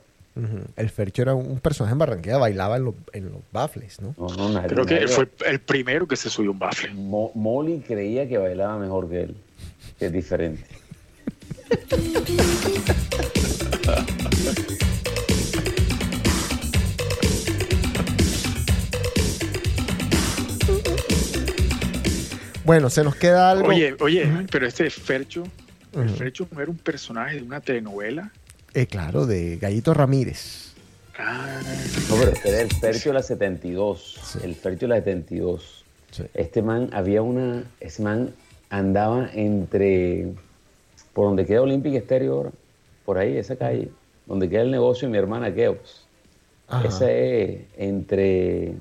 El Fercho era un personaje en Barranquilla, bailaba en los, en los baffles, ¿no? No, no, nadie- Creo que nadie- fue el primero que se subió un bafle. Mo- Molly creía que bailaba mejor que él, que es diferente. Bueno, se nos queda algo. Oye, oye, pero este Fercho, el. Fercho no era un personaje de una telenovela. Eh, claro, de Gallito Ramírez. No, pero este era el Fercho de la 72. Sí. El Fercho de la 72. Sí. Este man, había una. Ese man andaba entre. Por donde queda Olympic ahora. Por ahí, esa calle. Donde queda el negocio de mi hermana Keops. Esa es entre.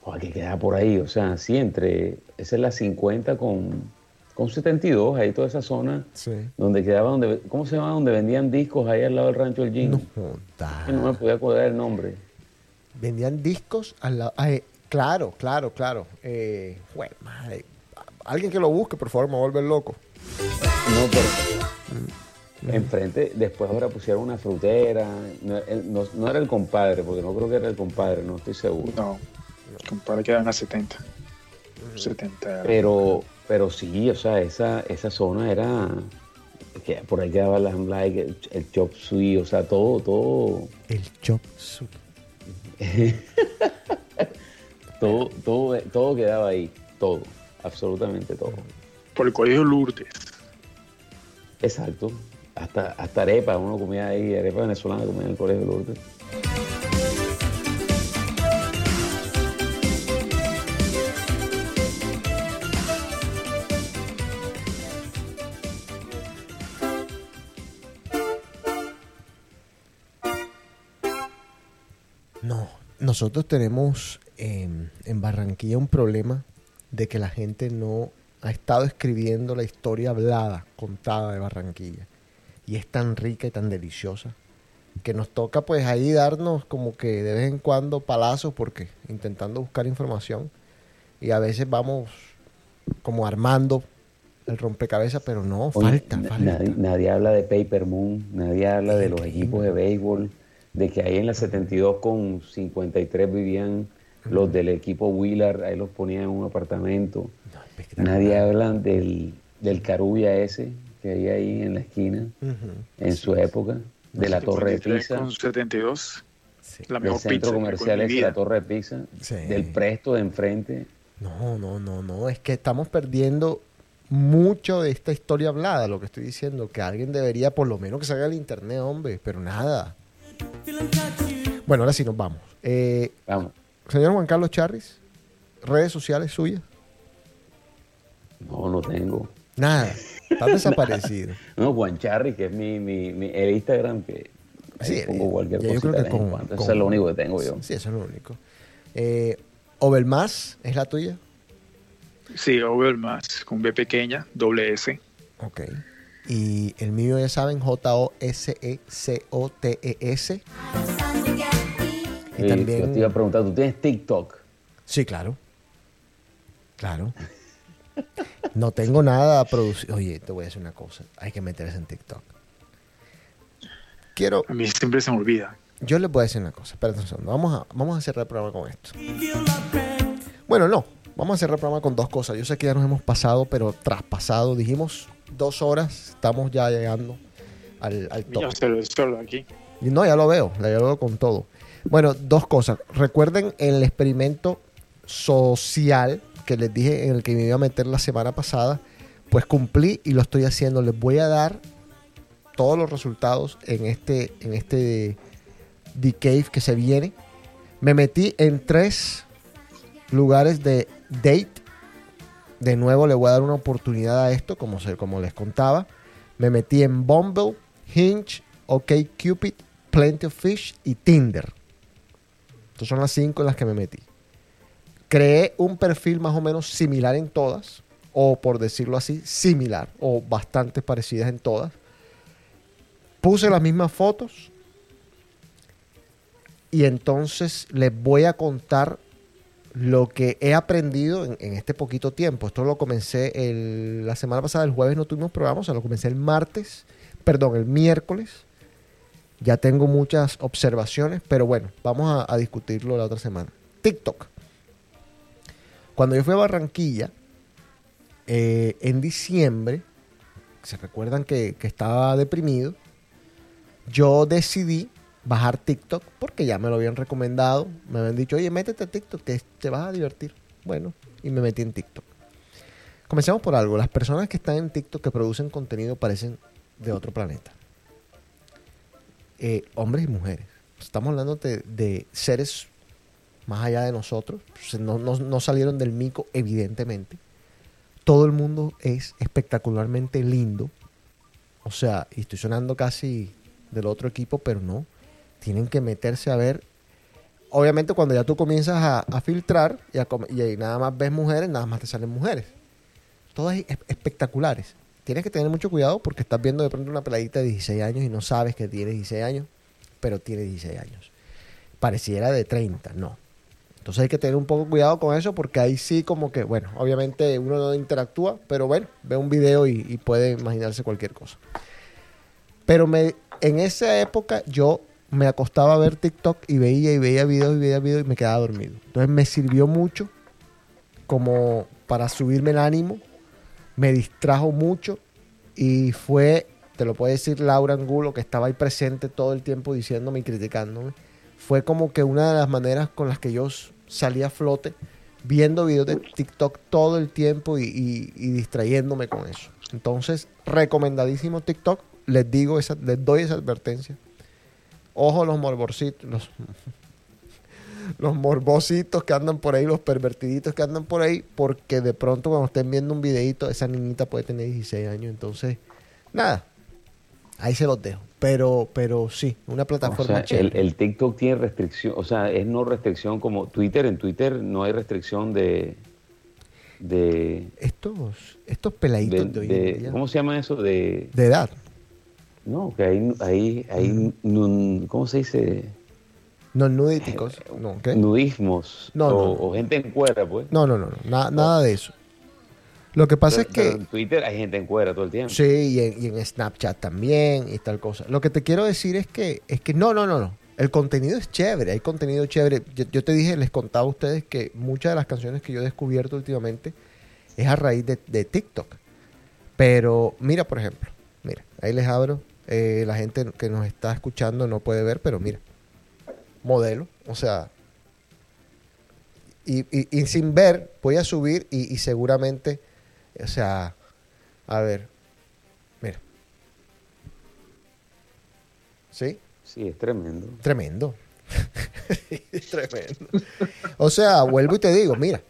Joder, que queda por ahí. O sea, sí, entre. Esa es la 50 con, con 72. Ahí toda esa zona. Sí. Donde quedaba, donde, ¿cómo se llama? Donde vendían discos ahí al lado del rancho del Gin. No me podía acordar el nombre. Vendían discos al lado. ay, claro, claro, claro. Eh, madre. Alguien que lo busque, por favor, me vuelve loco. No, pero enfrente, después ahora pusieron una frutera. No, el- no- no era el compadre, porque no creo que era el compadre, no estoy seguro. no, compadre quedan a 70. 70. Pero, pero sí, o sea, esa, esa zona era. Que por ahí quedaba la Like, el, el Chop Suey, o sea, todo, todo, El Chop Suey. todo, todo, todo quedaba ahí, todo, absolutamente todo. Por el colegio Lourdes. Exacto. Hasta, hasta arepa, uno comía ahí, arepa venezolana comía en el colegio Lourdes. Nosotros tenemos en, en Barranquilla un problema de que la gente no ha estado escribiendo la historia hablada, contada de Barranquilla. Y es tan rica y tan deliciosa que nos toca pues ahí darnos como que de vez en cuando palazos porque intentando buscar información y a veces vamos como armando el rompecabezas, pero no, Oye, falta, falta. Nadie, nadie habla de Paper Moon, nadie habla de los equipos de béisbol, de que ahí en la 72 con 53 vivían los del equipo Wheeler, ahí los ponían en un apartamento. No. Nadie habla del, del Carulla ese que hay ahí en la esquina en su época, de la Torre de 53 Pisa, Con 72. Sí. La del mejor centro pizza que comercial mi la. Torre de Pisa, Sí. del Presto de enfrente. No, no, no, no. Es que estamos perdiendo mucho de esta historia hablada, lo que estoy diciendo, que alguien debería por lo menos que salga al internet, hombre, pero nada. Bueno, ahora sí nos vamos. Eh, Vamos, señor Juan Carlos Charris, redes sociales suyas, no, no tengo. nada, está desaparecido. No, Juan Charri, que es mi, mi, mi- el Instagram, que Sí, pongo cualquier ya yo creo que con- con- Eso es lo único que tengo yo. Sí, eso es lo único. Eh, Obelmás, ¿es la tuya? Sí, Overmás, con B pequeña, doble S. Ok. Y el mío, ya saben, E J-O-S-E-C-O-T-E-S. Y Y también... Yo te iba a preguntar, ¿tú tienes TikTok? Sí, claro. Claro. No tengo nada producido. Oye, te voy a decir una cosa. Hay que meterse en TikTok. Quiero. A mí siempre se me olvida. Yo les voy a decir una cosa. Espérate un segundo. Vamos a, vamos a cerrar el programa con esto. Bueno, no. Vamos a cerrar el programa con dos cosas. Yo sé que ya nos hemos pasado, pero traspasado. Dijimos dos horas. Estamos ya llegando al, al top. Yo solo, solo aquí. Y No, ya lo veo, ya lo veo con todo. Bueno, dos cosas. Recuerden el experimento social que les dije en el que me iba a meter la semana pasada. Pues cumplí y lo estoy haciendo. Les voy a dar todos los resultados en este, en este The Cave que se viene. Me metí en tres lugares de date. De nuevo le voy a dar una oportunidad a esto, como, les contaba. Me metí en Bumble, Hinge, OkCupid, Plenty of Fish y Tinder. Estas son las cinco en las que me metí. Creé un perfil más o menos similar en todas, o por decirlo así, similar, o bastante parecidas en todas. Puse las mismas fotos y entonces les voy a contar lo que he aprendido en, este poquito tiempo. Esto lo comencé la semana pasada, el jueves no tuvimos programa, o sea, lo comencé el martes, perdón, el miércoles. Ya tengo muchas observaciones, pero bueno, vamos a, a discutirlo la otra semana. TikTok. Cuando yo fui a Barranquilla, eh, en diciembre, se recuerdan que, que estaba deprimido, yo decidí bajar TikTok porque ya me lo habían recomendado. Me habían dicho, oye, métete a TikTok, que te vas a divertir. Bueno, y me metí en TikTok. Comencemos por algo. Las personas que están en TikTok que producen contenido parecen de otro planeta. Eh, hombres y mujeres. Estamos hablando de, seres más allá de nosotros. No, no- no salieron del mico, evidentemente. Todo el mundo es espectacularmente lindo. O sea, y estoy sonando casi del otro equipo, pero no. Tienen que meterse a ver. Obviamente, cuando ya tú comienzas a, filtrar y, ahí nada más ves mujeres, nada más te salen mujeres. Todas es- espectaculares. Tienes que tener mucho cuidado porque estás viendo de pronto una peladita de 16 años y no sabes que tiene 16 años, pero tiene 16 años. Pareciera de 30, no. Entonces hay que tener un poco cuidado con eso porque ahí sí como que, bueno, obviamente uno no interactúa, pero bueno, ve un video y, puede imaginarse cualquier cosa. Pero en esa época yo me acostaba a ver TikTok y veía y veía videos y veía videos y me quedaba dormido. Entonces me sirvió mucho como para subirme el ánimo, me distrajo mucho y fue, te lo puede decir Laura Angulo, que estaba ahí presente todo el tiempo diciéndome y criticándome, fue como que una de las maneras con las que yo salí a flote viendo videos de TikTok todo el tiempo y, y- y distrayéndome con eso. Entonces, recomendadísimo TikTok. Les digo, esa, les doy esa advertencia. Ojo los morborcitos, los, los morbositos que andan por ahí, los pervertiditos que andan por ahí, porque de pronto cuando estén viendo un videito, esa niñita puede tener 16 años. Entonces, nada, ahí se los dejo. Pero, pero sí, una O plataforma sea, el, TikTok tiene restricción, o sea, es no restricción como Twitter. En Twitter no hay restricción de. de, Estos, estos peladitos de, de- ¿Cómo se llama eso? De. de edad, No, que hay, hay, hay nun- ¿cómo se dice? no nudíticos, no, ¿qué? Nudismos. No, o, no, no. o gente en cuera, pues. No, no, no, no, na- nada de eso. Lo que pasa Pero- es que... pero en Twitter hay gente en cuera todo el tiempo. Sí, y en, y en Snapchat también y tal cosa. Lo que te quiero decir es que, es que no, no, no, no. El contenido es chévere, hay contenido chévere. Yo, yo te dije, les contaba a ustedes que muchas de las canciones que yo he descubierto últimamente es a raíz de, de TikTok. Pero mira, por ejemplo, mira, ahí les abro. Eh, la gente que nos está escuchando no puede ver, pero mira, modelo, o sea, y, y- y sin ver, voy a subir y, y seguramente, o sea, a ver, mira. ¿Sí? Sí, es tremendo. Tremendo. Tremendo. O sea, vuelvo y te digo, mira,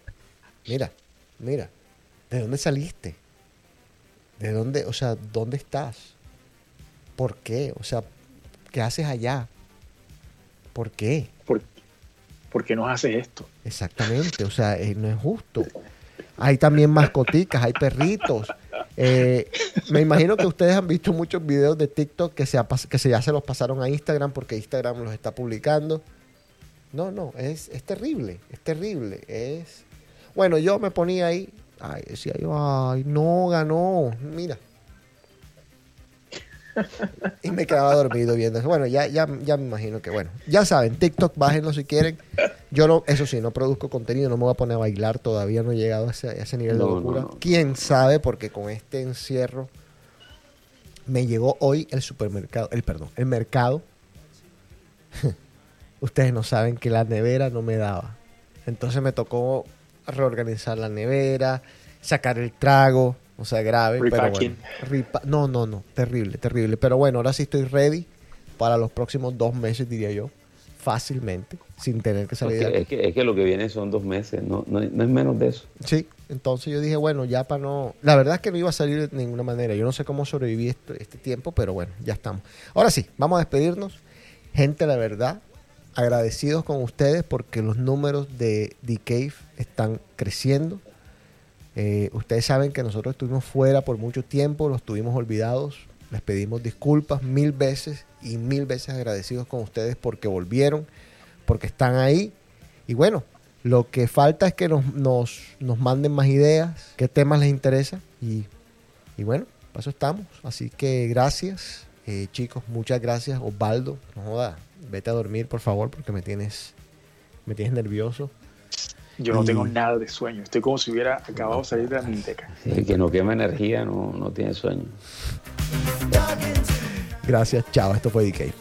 mira, mira, ¿de dónde saliste? ¿De dónde, o sea, dónde estás? ¿Por qué? O sea, ¿qué haces allá? ¿Por qué? ¿Por, por qué nos haces esto? Exactamente, o sea, eh, no es justo. Hay también mascoticas, hay perritos. Eh, me imagino que ustedes han visto muchos videos de TikTok que, se, ha que se, ya se los pasaron a Instagram porque Instagram los está publicando. No, no, es, es terrible, es terrible. Es... Bueno, yo me ponía ahí, ay, decía yo, ay, no, ganó, mira. Y me quedaba dormido viendo eso. Bueno, ya, ya, ya me imagino que, bueno, ya saben, TikTok, bájenlo si quieren. Yo no, eso sí, no produzco contenido, no me voy a poner a bailar, todavía no he llegado a ese, a ese nivel de no, locura. no. Quién sabe, porque con este encierro me llegó hoy el supermercado, el perdón, el mercado. Ustedes no saben que la nevera no me daba. Entonces me tocó reorganizar la nevera, sacar el trago, o sea, grave. Pero bueno, no, no, no, terrible, terrible. Pero bueno, ahora sí estoy ready para los próximos dos meses, diría yo. fácilmente sin tener que Es salir de que, es, que, es que lo que viene son dos meses, no, no, no es menos de eso. Sí, entonces yo dije, bueno, ya para no... La verdad es que no iba a salir de ninguna manera. Yo no sé cómo sobreviví este, este tiempo, pero bueno, ya estamos. Ahora sí, vamos a despedirnos. Gente, la verdad, agradecidos con ustedes porque los números de The Cave están creciendo. Eh, ustedes saben que nosotros estuvimos fuera por mucho tiempo, los tuvimos olvidados. Les pedimos disculpas mil veces y mil veces agradecidos con ustedes porque volvieron, porque están ahí. Y bueno, lo que falta es que nos, nos, nos manden más ideas, qué temas les interesa. Y, y bueno, para eso estamos. Así que gracias, eh, chicos, muchas gracias. Osvaldo, no joda, vete a dormir, por favor, porque me tienes, me tienes nervioso. Yo no tengo nada de sueño. Estoy como si hubiera acabado de salir de la miniteca. El que no quema energía no, no tiene sueño. Gracias, chao. Esto fue DK.